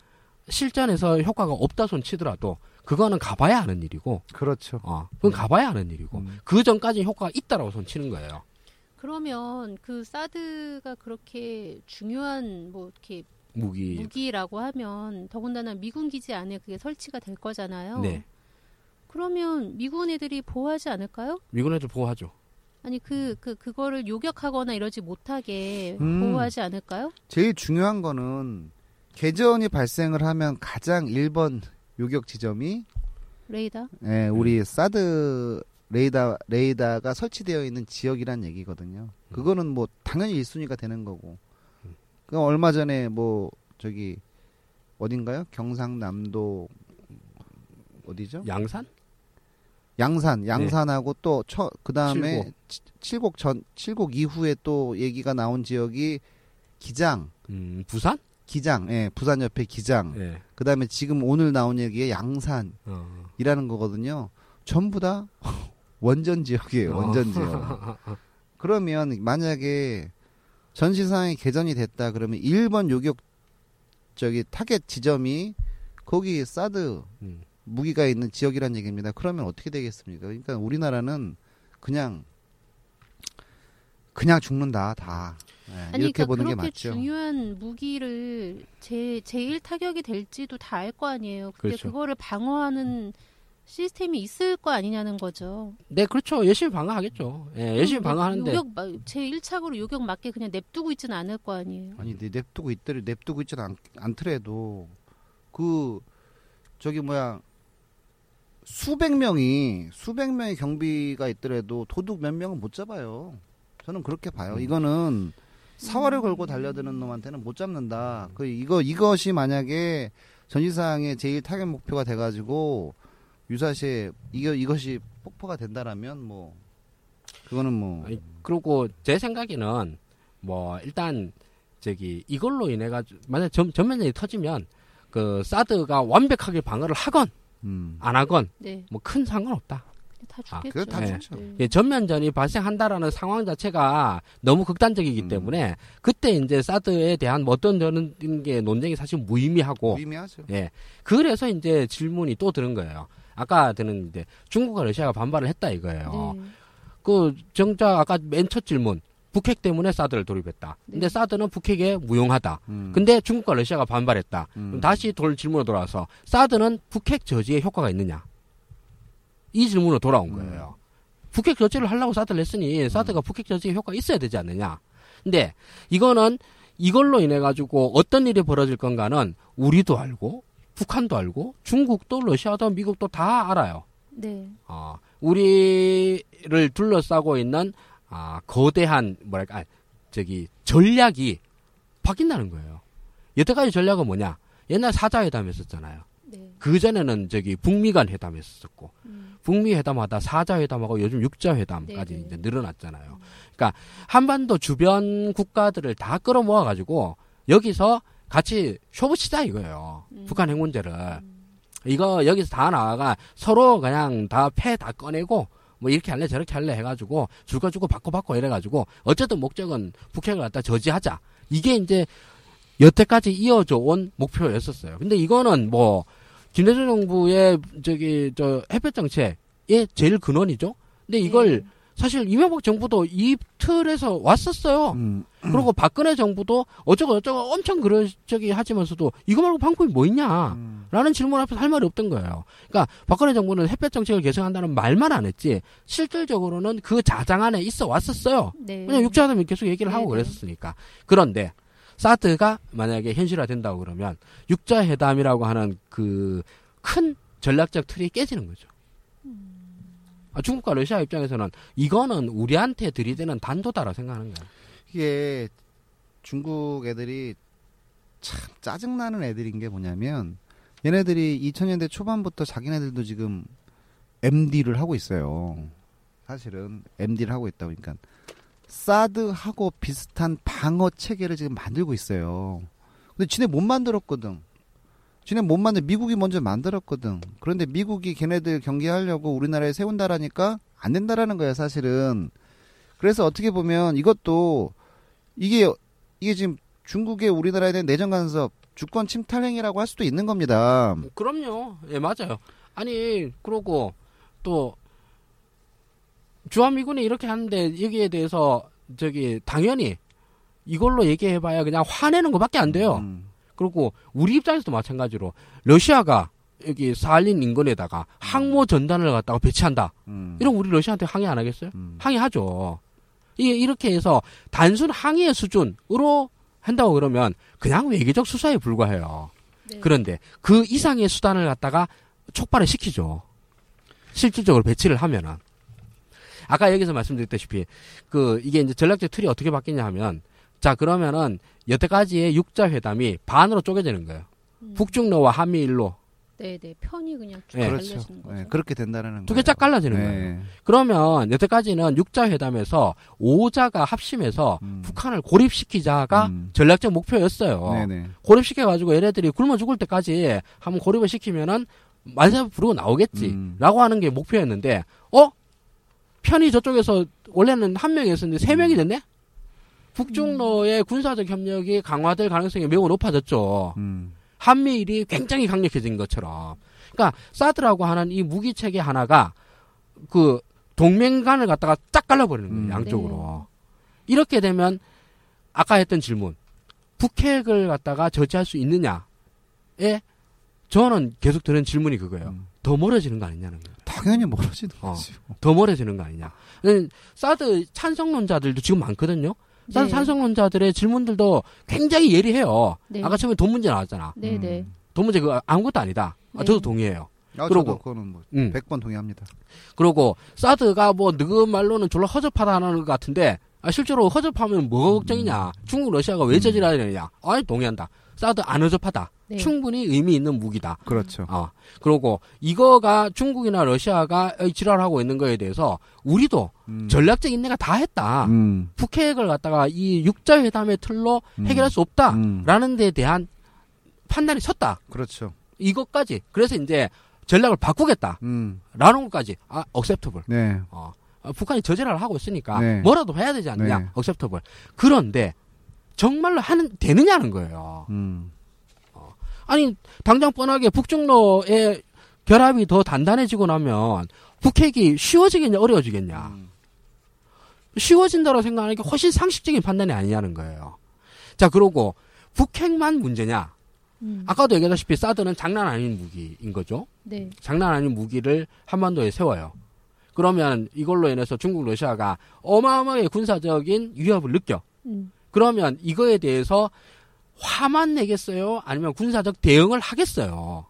실전에서 효과가 없다 손 치더라도 그거는 가봐야 하는 일이고, 그렇죠. 어, 그건 가봐야 하는 일이고, 음. 그 전까지 효과가 있다라고 손 치는 거예요. 그러면 그 사드가 그렇게 중요한 뭐 이렇게 무기. 무기라고 하면 더군다나 미군 기지 안에 그게 설치가 될 거잖아요. 네. 그러면 미군 애들이 보호하지 않을까요? 미군 애들 보호하죠. 아니 그 그 그, 거를 요격하거나 이러지 못하게 음. 보호하지 않을까요? 제일 중요한 거는 개전이 발생을 하면 가장 1번 요격 지점이 레이더? 예, 우리 사드 레이더 레이더가 설치되어 있는 지역이란 얘기거든요. 그거는 뭐 당연히 1순위가 되는 거고. 그 얼마 전에 뭐 저기 어딘가요? 경상남도 어디죠? 양산? 양산, 양산하고 또처 그다음에 칠곡. 전 칠곡 이후에 또 얘기가 나온 지역이 기장, 음, 부산? 기장, 예, 부산 옆에 기장. 예. 그다음에 지금 오늘 나온 얘기가 양산이라는 어. 거거든요. 전부 다 원전 지역이에요. 원전 지역. 그러면 만약에 전시상이 개전이 됐다 그러면 1번 요격 저기 타겟 지점이 거기 사드 음. 무기가 있는 지역이란 얘기입니다. 그러면 어떻게 되겠습니까? 그러니까 우리나라는 그냥 그냥 죽는다 다 예, 아니 이렇게 그러니까 보는 게 그렇게 맞죠. 중요한 무기를 제 제일 타격이 될지도 다 알 거 아니에요. 근데 그렇죠. 그거를 방어하는 시스템이 있을 거 아니냐는 거죠. 네, 그렇죠. 열심히 방어하겠죠. 예, 열심히 방어하는데. 요격 마- 제 1착으로 요격 맞게 그냥 냅두고 있지는 않을 거 아니에요. 아니 내 냅두고 있더래 냅두고 있지는 않, 않더라도 그 저기 뭐야 수백 명이 수백 명의 경비가 있더라도 도둑 몇 명은 못 잡아요. 저는 그렇게 봐요. 음. 이거는 사활을 걸고 달려드는 놈한테는 못 잡는다. 그 이거 이것이 만약에 전시상의 제일 타겟 목표가 돼가지고 유사시에 이거 이것이 폭파가 된다라면 뭐 그거는 뭐 아니, 그리고 제 생각에는 뭐 일단 저기 이걸로 인해 가지고 만약 전, 전면전이 터지면 그 사드가 완벽하게 방어를 하건 음. 안 하건 네, 뭐큰 상관없다. 다 아, 죽겠죠. 그거 다 네. 좋죠. 네. 예, 전면전이 발생한다라는 상황 자체가 너무 극단적이기 음. 때문에 그때 이제 사드에 대한 뭐 어떤 저는 게 논쟁이 사실 무의미하고 의미하죠. 예 그래서 이제 질문이 또 드는 거예요. 아까 드는데 중국과 러시아가 반발을 했다 이거예요. 네. 그 정작 아까 맨 첫 질문 북핵 때문에 사드를 돌입했다. 근데 네. 사드는 북핵에 무용하다. 음. 근데 중국과 러시아가 반발했다. 음. 그럼 다시 돌 질문으로 돌아와서 사드는 북핵 저지에 효과가 있느냐? 이 질문으로 돌아온 음. 거예요. 북핵 저지를 하려고 사드를 했으니 사드가 북핵 저지에 효과가 있어야 되지 않느냐? 근데 이거는 이걸로 인해 가지고 어떤 일이 벌어질 건가는 우리도 알고 북한도 알고 중국도 러시아도 미국도 다 알아요. 네. 어, 우리를 둘러싸고 있는 아, 거대한 뭐랄까 아, 저기 전략이 바뀐다는 거예요. 여태까지 전략은 뭐냐? 옛날 사자회담 했었잖아요. 네. 그 전에는 저기 북미 간 회담 했었고 음. 북미 회담하다 사자 회담하고 요즘 육자 회담까지 네네. 이제 늘어났잖아요. 그러니까 한반도 주변 국가들을 다 끌어모아 가지고 여기서 같이 쇼부 치자 이거예요. 음. 북한 핵 문제를 이거 여기서 다 나와가 서로 그냥 다 패 다 꺼내고 뭐 이렇게 할래 저렇게 할래 해가지고 줄거 주고 받고 받고 이래가지고 어쨌든 목적은 북핵을 갖다 저지하자 이게 이제 여태까지 이어져 온 목표였었어요. 근데 이거는 뭐 김대중 정부의 저기 저 햇볕 정책의 제일 근원이죠. 근데 이걸 네. 사실 이명박 정부도 이 틀에서 왔었어요. 음. 그리고 박근혜 정부도 어쩌고 저쩌고 엄청 그러 저기 하지만서도 이거 말고 방법이 뭐 있냐? 음. 라는 질문 앞에서 할 말이 없던 거예요. 그러니까 박근혜 정부는 햇볕 정책을 개선한다는 말만 안 했지 실질적으로는 그 자장 안에 있어 왔었어요. 네. 그냥 육자하면 계속 얘기를 하고 네네. 그랬었으니까. 그런데 사드가 만약에 현실화 된다고 그러면 육자 회담이라고 하는 그 큰 전략적 틀이 깨지는 거죠. 아, 중국과 러시아 입장에서는 이거는 우리한테 들이대는 단도다라 생각하는 거예요. 이게 중국 애들이 참 짜증나는 애들인 게 뭐냐면 얘네들이 2000년대 초반부터 자기네들도 지금 MD를 하고 있어요. 사실은 MD를 하고 있다 보니까 사드하고 비슷한 방어 체계를 지금 만들고 있어요. 근데 지네 못 만들었거든. 지네 못 만들 미국이 먼저 만들었거든. 그런데 미국이 걔네들 경계하려고 우리나라에 세운다라니까 안 된다라는 거야, 사실은. 그래서 어떻게 보면 이것도 이게 이게 지금 중국의 우리나라에 대한 내정 간섭, 주권 침탈 행위라고 할 수도 있는 겁니다. 그럼요. 예, 맞아요. 아니, 그러고 또 주한미군이 이렇게 하는데 여기에 대해서 저기 당연히 이걸로 얘기해봐야 그냥 화내는 것밖에 안 돼요. 음. 그리고 우리 입장에서도 마찬가지로 러시아가 여기 살린 인근에다가 항모 전단을 갖다가 배치한다. 음. 이런 우리 러시아한테 항의 안 하겠어요? 음. 항의하죠. 이 이렇게 해서 단순 항의의 수준으로 한다고 그러면 그냥 외교적 수사에 불과해요. 네. 그런데 그 이상의 수단을 갖다가 촉발을 시키죠. 실질적으로 배치를 하면은. 아까 여기서 말씀드렸다시피 그 이게 이제 전략적 틀이 어떻게 바뀌냐 하면 자 그러면은 여태까지의 육자 회담이 반으로 쪼개지는 거예요. 음. 북중로와 한미일로 네네 편이 그냥 쭉 네. 그렇죠. 갈려지는 거죠. 네, 그렇게 된다는 두 개 쫙 갈라지는 네. 거예요. 그러면 여태까지는 육자 회담에서 5자가 합심해서 음. 북한을 고립시키자가 음. 전략적 목표였어요. 네네. 고립시켜가지고 얘네들이 굶어 죽을 때까지 한번 고립을 시키면은 만세 부르고 나오겠지. 음. 라고 하는 게 목표였는데, 어? 편이 저쪽에서 원래는 한 명이었었는데 세 명이 됐네? 북중로의 군사적 협력이 강화될 가능성이 매우 높아졌죠. 음. 한미일이 굉장히 강력해진 것처럼. 그러니까 사드라고 하는 이 무기 체계 하나가 그 동맹간을 갖다가 쫙 갈라버리는 거예요. 음. 양쪽으로. 이렇게 되면 아까 했던 질문. 북핵을 갖다가 저지할 수 있느냐에 저는 계속 드는 질문이 그거예요. 음. 더 멀어지는 거 아니냐는 거예요. 당연히 멀어지는 어. 거지. 더 멀어지는 거 아니냐. 음, 사드 찬성론자들도 지금 많거든요. 사드 네. 찬성론자들의 질문들도 굉장히 예리해요. 네. 아까 처음에 돈 문제 나왔잖아. 네네. 음. 돈 문제 그거 아무것도 아니다. 아, 네. 저도 동의해요. 아, 그러고- 저도 그거는 뭐 음. 100번 동의합니다. 그리고 사드가 뭐 너그 말로는 졸라 허접하다는 것 같은데 아, 실제로 허접하면 뭐가 걱정이냐? 중국 러시아가 왜 되느냐? 아니 동의한다. 사드 안 허접하다. 네. 충분히 의미 있는 무기다. 그렇죠. 어. 그리고 이거가 중국이나 러시아가 이 지랄하고 있는 거에 대해서 우리도 음. 전략적 인내가 다 했다. 음. 북핵을 갖다가 이 육자 회담의 틀로 음. 해결할 수 음. 없다라는 데 대한 판단이 섰다. 그렇죠. 이것까지. 그래서 이제 전략을 바꾸겠다라는 음. 것까지 아, 억셉터블. 네. 어. 아, 북한이 저지랄을 하고 있으니까 네. 뭐라도 해야 되지 않느냐. 네. 억셉터블. 그런데 정말로 하는 되느냐는 거예요. 음. 아니 당장 뻔하게 북중로의 결합이 더 단단해지고 나면 북핵이 쉬워지겠냐 어려워지겠냐. 음. 쉬워진다고 생각하는 게 훨씬 상식적인 판단이 아니냐는 거예요. 자, 그러고 북핵만 문제냐? 음. 아까도 얘기했다시피 사드는 장난 아닌 무기인 거죠. 네. 장난 아닌 무기를 한반도에 세워요. 그러면 이걸로 인해서 중국, 러시아가 어마어마하게 군사적인 위협을 느껴. 음. 그러면 이거에 대해서 화만 내겠어요? 아니면 군사적 대응을 하겠어요?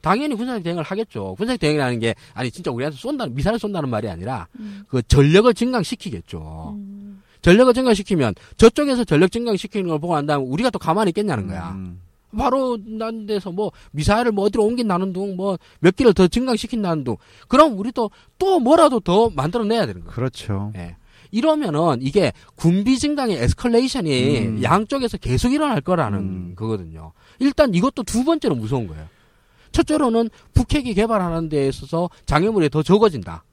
당연히 군사적 대응을 하겠죠. 군사적 대응이라는 게 아니 진짜 우리한테 쏜다는 미사를 쏜다는 말이 아니라 음. 그 전력을 증강시키겠죠. 음. 전력을 증강시키면 저쪽에서 전력 증강시키는 걸 보고 난 다음에 우리가 또 가만히 있겠냐는 거야. 음. 바로 난 데서 뭐 미사일을 뭐 어디로 옮긴다는 둥, 뭐몇 기를 더 증강시킨다는 둥. 그럼 우리도 또 뭐라도 더 만들어내야 되는 거예요. 그렇죠. 예. 이러면은 이게 군비 증강의 에스컬레이션이 음. 양쪽에서 계속 일어날 거라는 음. 거거든요. 일단 이것도 두 번째로 무서운 거예요. 첫째로는 북핵이 개발하는 데 있어서 장애물이 더 적어진다.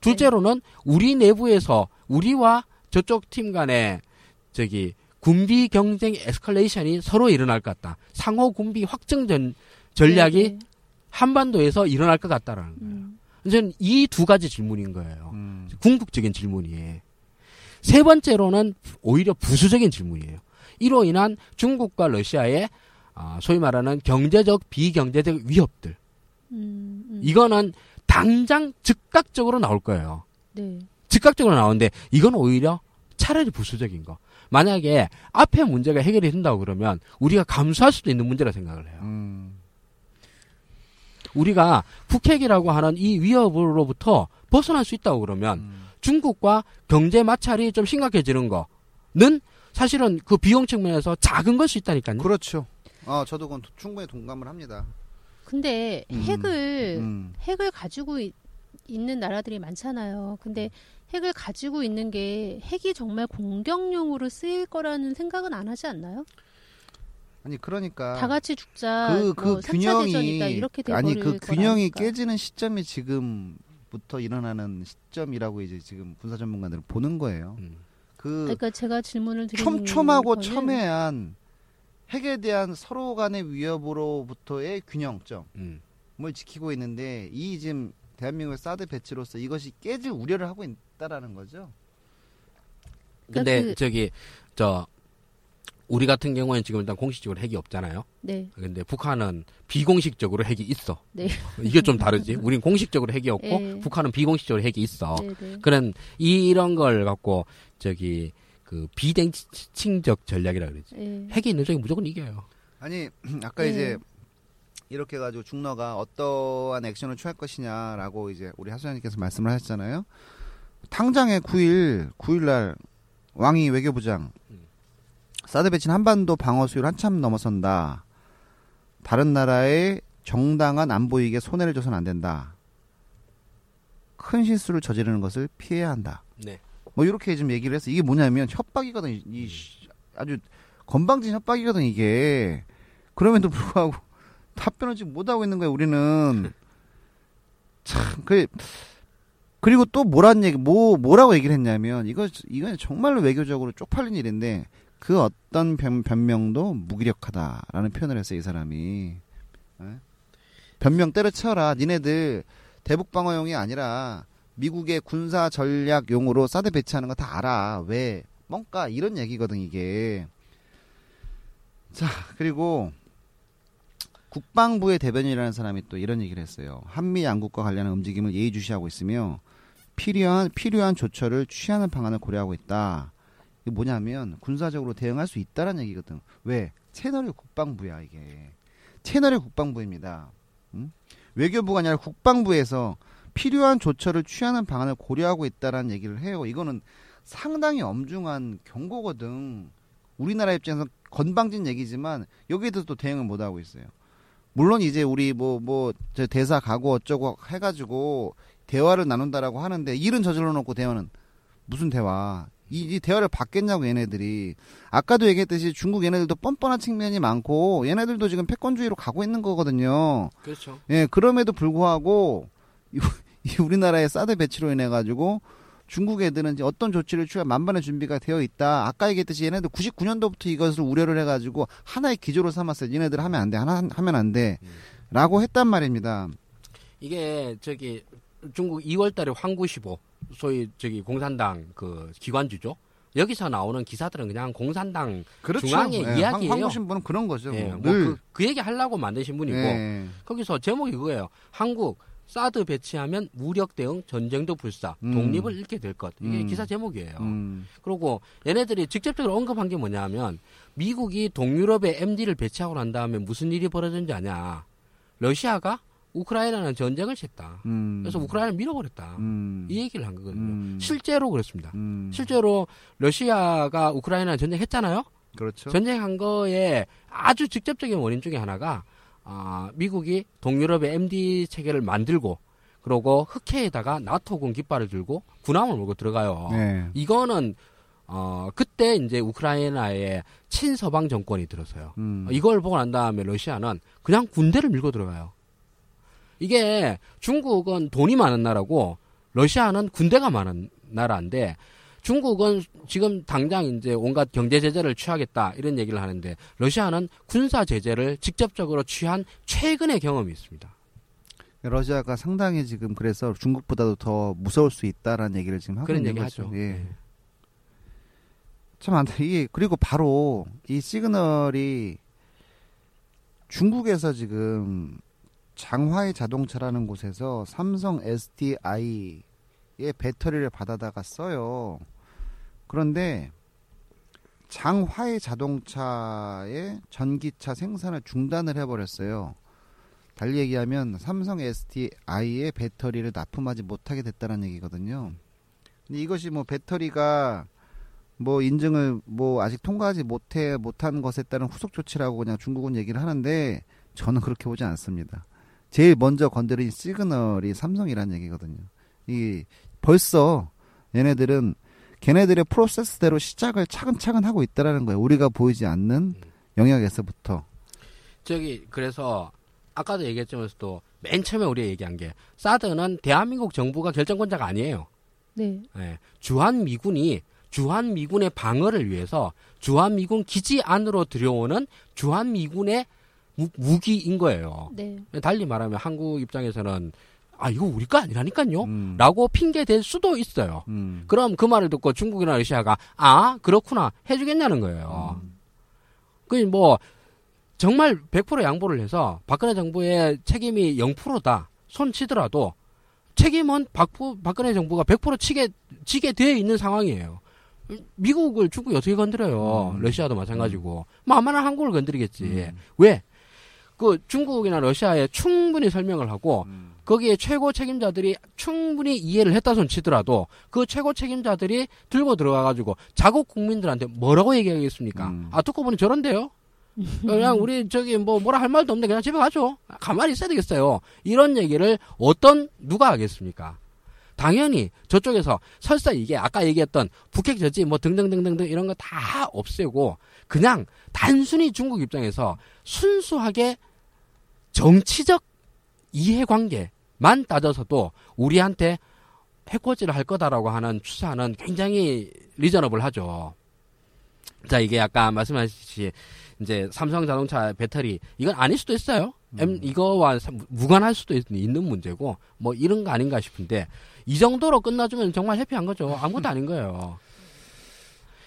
둘째로는 우리 내부에서 우리와 저쪽 팀 간의 저기 군비 경쟁 에스컬레이션이 서로 일어날 것 같다. 상호 군비 확정 전 전략이 네, 네. 한반도에서 일어날 것 같다라는 거예요. 음. 저는 이 두 가지 질문인 거예요. 음. 궁극적인 질문이에요. 세 번째로는 오히려 부수적인 질문이에요. 이로 인한 중국과 러시아의 아, 소위 말하는 경제적 비경제적 위협들. 음, 음. 이거는 당장 즉각적으로 나올 거예요. 네. 즉각적으로 나오는데 이건 오히려 차라리 부수적인 거. 만약에 앞에 문제가 해결이 된다고 그러면 우리가 감수할 수도 있는 문제라 생각을 해요. 음. 우리가 북핵이라고 하는 이 위협으로부터 벗어날 수 있다고 그러면 음. 중국과 경제 마찰이 좀 심각해지는 거는 사실은 그 비용 측면에서 작은 걸 수 있다니까요. 그렇죠. 어, 저도 그건 충분히 동감을 합니다. 근데 음. 핵을 음. 핵을 가지고 있, 는 나라들이 많잖아요. 근데 핵을 가지고 있는 게 핵이 정말 공격용으로 쓰일 거라는 생각은 안 하지 않나요? 아니 그러니까 다 같이 죽자. 그, 그뭐 3차 균형이 대전이다 이렇게 아니 그 균형이 하니까. 깨지는 시점이 지금 부터 일어나는 시점이라고 이제 지금 군사 전문가들은 보는 거예요. 음. 그 그러니까 제가 질문을 드리는 촘촘하고 거는 첨예한 핵에 대한 서로 간의 위협으로부터의 균형점을 음. 지키고 있는데 이 지금 대한민국의 사드 배치로서 이것이 깨질 우려를 하고 있다라는 거죠. 근데 그- 저기 저 우리 같은 경우에는 지금 일단 공식적으로 핵이 없잖아요. 네. 근데 북한은 비공식적으로 핵이 있어. 네. 이게 좀 다르지. 우린 공식적으로 핵이 없고 네. 북한은 비공식적으로 핵이 있어. 네, 네. 그런 이- 이런 걸 갖고 저기 그 비대칭적 전략이라 그러지. 네. 핵이 있는 쪽이 무조건 이겨요. 아니 아까 네. 이제 이렇게 해가지고 중러가 어떠한 액션을 취할 것이냐라고 이제 우리 하수연님께서 말씀을 하셨잖아요. 당장에 9일 9일 날 왕이 외교부장 음. 사드 배치는 한반도 방어 수율 한참 넘어선다. 다른 나라의 정당한 안보 이익에 손해를 줘서는 안 된다. 큰 실수를 저지르는 것을 피해야 한다. 네. 뭐 이렇게 좀 얘기를 해서 이게 뭐냐면 협박이거든. 이, 아주 건방진 협박이거든 이게. 그럼에도 불구하고 답변을 지금 못 하고 있는 거야 우리는. 참 그. 그리고 또 뭐란 얘기 뭐 뭐라고 얘기를 했냐면 이거 이건 정말로 외교적으로 쪽팔린 일인데 그 어떤 변, 변명도 무기력하다라는 표현을 했어요 이 사람이. 예? 변명 때려쳐라. 니네들 대북 방어용이 아니라 미국의 군사 전략용으로 사드 배치하는 거 다 알아. 왜? 뻥까. 이런 얘기거든 이게. 자 그리고 국방부의 대변인이라는 사람이 또 이런 얘기를 했어요. 한미 양국과 관련한 움직임을 예의주시하고 있으며 필요한 필요한 조처를 취하는 방안을 고려하고 있다. 이게 뭐냐면 군사적으로 대응할 수 있다라는 얘기거든. 왜? 채널이 국방부야 이게. 채널이 국방부입니다. 응? 외교부가 아니라 국방부에서 필요한 조처를 취하는 방안을 고려하고 있다라는 얘기를 해요. 이거는 상당히 엄중한 경고거든. 우리나라 입장에서 건방진 얘기지만 여기에 대해서 또 대응을 못 하고 있어요. 물론 이제 우리 뭐뭐저 대사 가고 어쩌고 해가지고 대화를 나눈다라고 하는데 일은 저질러 놓고 대화는 무슨 대화? 이, 이 대화를 받겠냐고 얘네들이 아까도 얘기했듯이 중국 얘네들도 뻔뻔한 측면이 많고 얘네들도 지금 패권주의로 가고 있는 거거든요. 그렇죠. 예, 그럼에도 불구하고 이, 이 우리나라의 사드 배치로 인해 가지고 중국 애들은 이제 어떤 조치를 취할 만반의 준비가 되어 있다. 아까 얘기했듯이 얘네들 99년도부터 이것을 우려를 해가지고 하나의 기조로 삼았어요. 얘네들 하면 안 돼, 하나 하면 안 돼, 라고 했단 말입니다. 이게 저기 중국 2월달에 황구시보 소위 저기 공산당 그 기관주죠. 여기서 나오는 기사들은 그냥 공산당 중앙의 예, 이야기예요. 황, 구 신부는 그런 거죠. 예, 뭐. 뭐 늘. 그, 그 얘기 하려고 만드신 분이고 예. 거기서 제목이 그거예요. 한국 사드 배치하면 무력 대응 전쟁도 불사 음. 독립을 잃게 될 것. 이게 음. 기사 제목이에요. 음. 그리고 얘네들이 직접적으로 언급한 게 뭐냐면 미국이 동유럽에 MD를 배치하고 난 다음에 무슨 일이 벌어졌는지 아냐. 러시아가 우크라이나는 전쟁을 했다. 음. 그래서 우크라이나를 밀어버렸다. 음. 이 얘기를 한 거거든요. 음. 실제로 그렇습니다. 음. 실제로 러시아가 우크라이나 전쟁했잖아요. 그렇죠. 전쟁한 거에 아주 직접적인 원인 중에 하나가 아, 미국이 동유럽의 MD 체계를 만들고 그러고 흑해에다가 나토군 깃발을 들고 군함을 몰고 들어가요. 네. 이거는 어 그때 이제 우크라이나의 친서방 정권이 들었어요. 음. 이걸 보고 난 다음에 러시아는 그냥 군대를 밀고 들어가요. 이게 중국은 돈이 많은 나라고 러시아는 군대가 많은 나라인데 중국은 지금 당장 이제 온갖 경제 제재를 취하겠다 이런 얘기를 하는데 러시아는 군사 제재를 직접적으로 취한 최근의 경험이 있습니다. 러시아가 상당히 지금 그래서 중국보다도 더 무서울 수 있다라는 얘기를 지금 하고 그런 있는 얘기 거죠. 예. 네. 참 안, 이게, 그리고 바로 이 시그널이 중국에서 지금 장화의 자동차라는 곳에서 삼성 SDI의 배터리를 받아다가 써요. 그런데 장화의 자동차의 전기차 생산을 중단을 해버렸어요. 달리 얘기하면 삼성 SDI의 배터리를 납품하지 못하게 됐다는 얘기거든요. 근데 이것이 뭐 배터리가 뭐 인증을 뭐 아직 통과하지 못해 못한 것에 따른 후속 조치라고 그냥 중국은 얘기를 하는데 저는 그렇게 보지 않습니다. 제일 먼저 건드린 시그널이 삼성이라는 얘기거든요. 이 벌써 얘네들은 걔네들의 프로세스대로 시작을 차근차근 하고 있다라는 거예요. 우리가 보이지 않는 영역에서부터. 저기 그래서 아까도 얘기했지만서도 맨 처음에 우리가 얘기한 게 사드는 대한민국 정부가 결정권자가 아니에요. 네. 예, 주한 미군이 주한 미군의 방어를 위해서 주한 미군 기지 안으로 들여오는 주한 미군의 무, 무기인 거예요. 네. 달리 말하면 한국 입장에서는 아 이거 우리 거 아니라니까요. 음. 라고 핑계 댈 수도 있어요. 음. 그럼 그 말을 듣고 중국이나 러시아가 아 그렇구나 해주겠냐는 거예요. 음. 그뭐 정말 100% 양보를 해서 박근혜 정부의 책임이 0%다 손 치더라도 책임은 박부, 박근혜 정부가 100% 치게 지게 되어 있는 상황이에요. 미국을 중국이 어떻게 건드려요? 음. 러시아도 마찬가지고. 뭐 아마나 한국을 건드리겠지. 음. 왜? 그 중국이나 러시아에 충분히 설명을 하고 음. 거기에 최고 책임자들이 충분히 이해를 했다 손 치더라도 그 최고 책임자들이 들고 들어가 가지고 자국 국민들한테 뭐라고 얘기하겠습니까? 음. 아 듣고 보니 저런데요. 그냥 우리 저기 뭐 뭐라 할 말도 없는데 그냥 집에 가죠. 가만히 있어야 되겠어요. 이런 얘기를 어떤 누가 하겠습니까? 당연히 저쪽에서 설사 이게 아까 얘기했던 북핵 저지 뭐 등등등등등 이런 거 다 없애고 그냥 단순히 중국 입장에서 순수하게 정치적 이해관계만 따져서도 우리한테 해코지를 할 거다라고 하는 추사는 굉장히 리저너블 하죠. 자, 이게 아까 말씀하셨듯이 이제 삼성 자동차 배터리 이건 아닐 수도 있어요. M 이거와 사- 무관할 수도 있, 있는 문제고 뭐 이런 거 아닌가 싶은데 이 정도로 끝나주면 정말 해피한 거죠. 아무것도 아닌 거예요.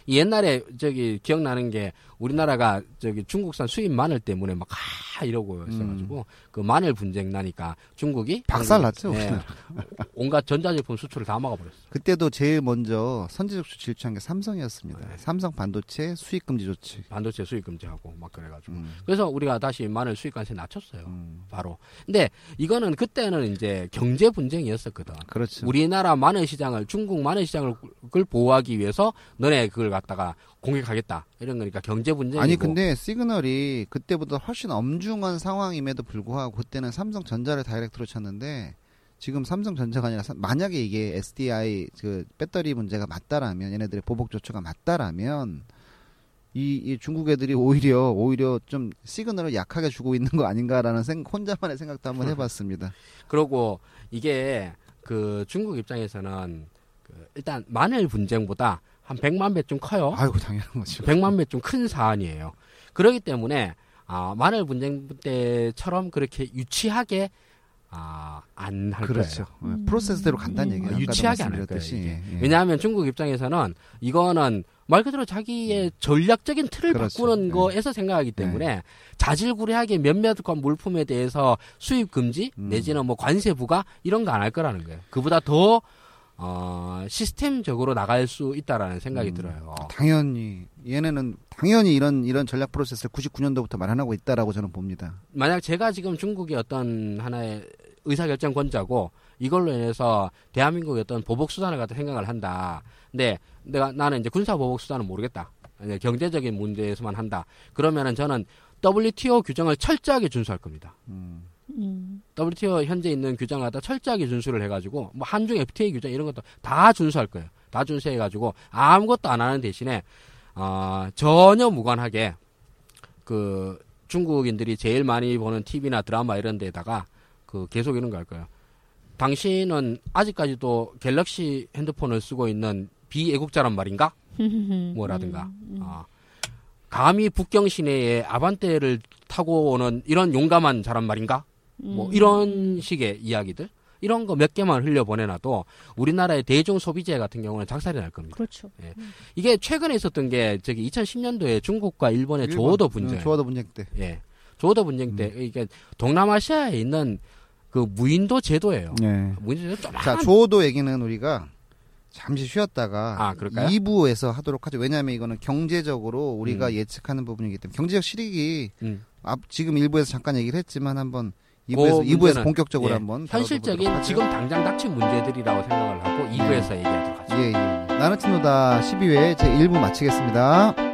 이 옛날에 저기 기억나는 게 우리나라가 저기 중국산 수입 마늘 때문에 막 하 이러고 있어가지고 그 마늘 분쟁 나니까 중국이 박살났죠, 예, 우리나라. 온갖 전자제품 수출을 다 막아버렸어. 그때도 제일 먼저 선제적 조치 질주한 게 삼성이었습니다. 네. 삼성 반도체 수입 금지 조치. 반도체 수입 금지하고 막 그래가지고 음. 그래서 우리가 다시 마늘 수입 관세 낮췄어요. 음. 바로. 근데 이거는 그때는 이제 경제 분쟁이었었거든. 그렇죠. 우리나라 마늘 시장을 중국 마늘 시장을 그걸 보호하기 위해서 너네 그걸 갖다가 공격하겠다 이런 거니까 경제 분쟁이고 아니 근데 시그널이 그때보다 훨씬 엄중한 상황임에도 불구하고 그때는 삼성전자를 다이렉트로 쳤는데 지금 삼성전자가 아니라 삼- 만약에 이게 SDI 그 배터리 문제가 맞다라면 얘네들의 보복 조처가 맞다라면 이, 이 중국 애들이 오히려 오히려 좀 시그널을 약하게 주고 있는 거 아닌가라는 생 혼자만의 생각도 한번 해봤습니다. 그러고 이게 그 중국 입장에서는 그 일단 마늘 분쟁보다 한 100만 배쯤 커요. 아이고 당연한 거죠. 100만 배쯤 큰 사안이에요. 그렇기 때문에 아, 마늘 분쟁 때처럼 그렇게 유치하게 아, 안할 그렇죠. 거예요. 어, 프로세스대로 간다는 음. 얘기를 아, 유치하게 안 할 거예요. 이게. 예. 왜냐하면 중국 입장에서는 이거는 말 그대로 자기의 전략적인 틀을 그렇죠. 바꾸는 네. 거에서 생각하기 때문에 자질구레하게 몇몇 물품에 대해서 수입 금지 음. 내지는 뭐 관세 부과 이런 거 안 할 거라는 거예요. 그보다 더 어, 시스템적으로 나갈 수 있다라는 생각이 음. 들어요. 당연히 얘네는 당연히 이런 이런 전략 프로세스를 99년도부터 마련하고 있다라고 저는 봅니다. 만약 제가 지금 중국의 어떤 하나의 의사결정권자고 이걸로 인해서 대한민국의 어떤 보복 수단을 갖다 생각을 한다. 근데 내가 나는 이제 군사 보복 수단은 모르겠다. 예, 경제적인 문제에서만 한다. 그러면은 저는 WTO 규정을 철저하게 준수할 겁니다. 음. 음. WTO 현재 있는 규정을 갖다 철저하게 준수를 해가지고 뭐 한중 FTA 규정 이런 것도 다 준수할 거예요. 다 준수해가지고 아무것도 안 하는 대신에 어, 전혀 무관하게 그 중국인들이 제일 많이 보는 TV나 드라마 이런 데다가 그 계속 이런 거 할 거예요. 당신은 아직까지도 갤럭시 핸드폰을 쓰고 있는 비애국자란 말인가? 뭐라든가. 아, 감히 북경 시내에 아반떼를 타고 오는 이런 용감한 사람 말인가? 뭐 음. 이런 식의 이야기들 이런 거 몇 개만 흘려 보내놔도 우리나라의 대중 소비재 같은 경우는 작살이 날 겁니다. 그렇죠. 이게 최근에 있었던 게 저기 2010년도에 중국과 일본의 일본, 조어도 음, 분쟁. 조어도 분쟁 때. 예. 조어도 분쟁 때 이게 동남아시아에 있는 그 무인도 제도예요. 네. 무인도 제도 좀 자, 조어도 얘기는 우리가 잠시 쉬었다가 아, 그럴까요? 2부에서 하도록 하죠. 왜냐하면 이거는 경제적으로 우리가 음. 예측하는 부분이기 때문에 경제적 실익이 음. 앞, 지금 1부에서 잠깐 얘기를 했지만 한번 그 2부에서 2부에서 문제는, 본격적으로 예, 한번 현실적인. 지금 당장 닥친 문제들이라고 생각을 하고 2부에서 얘기하도록 하죠. 예, 예. 나는 친노다 12회 제 1부 마치겠습니다.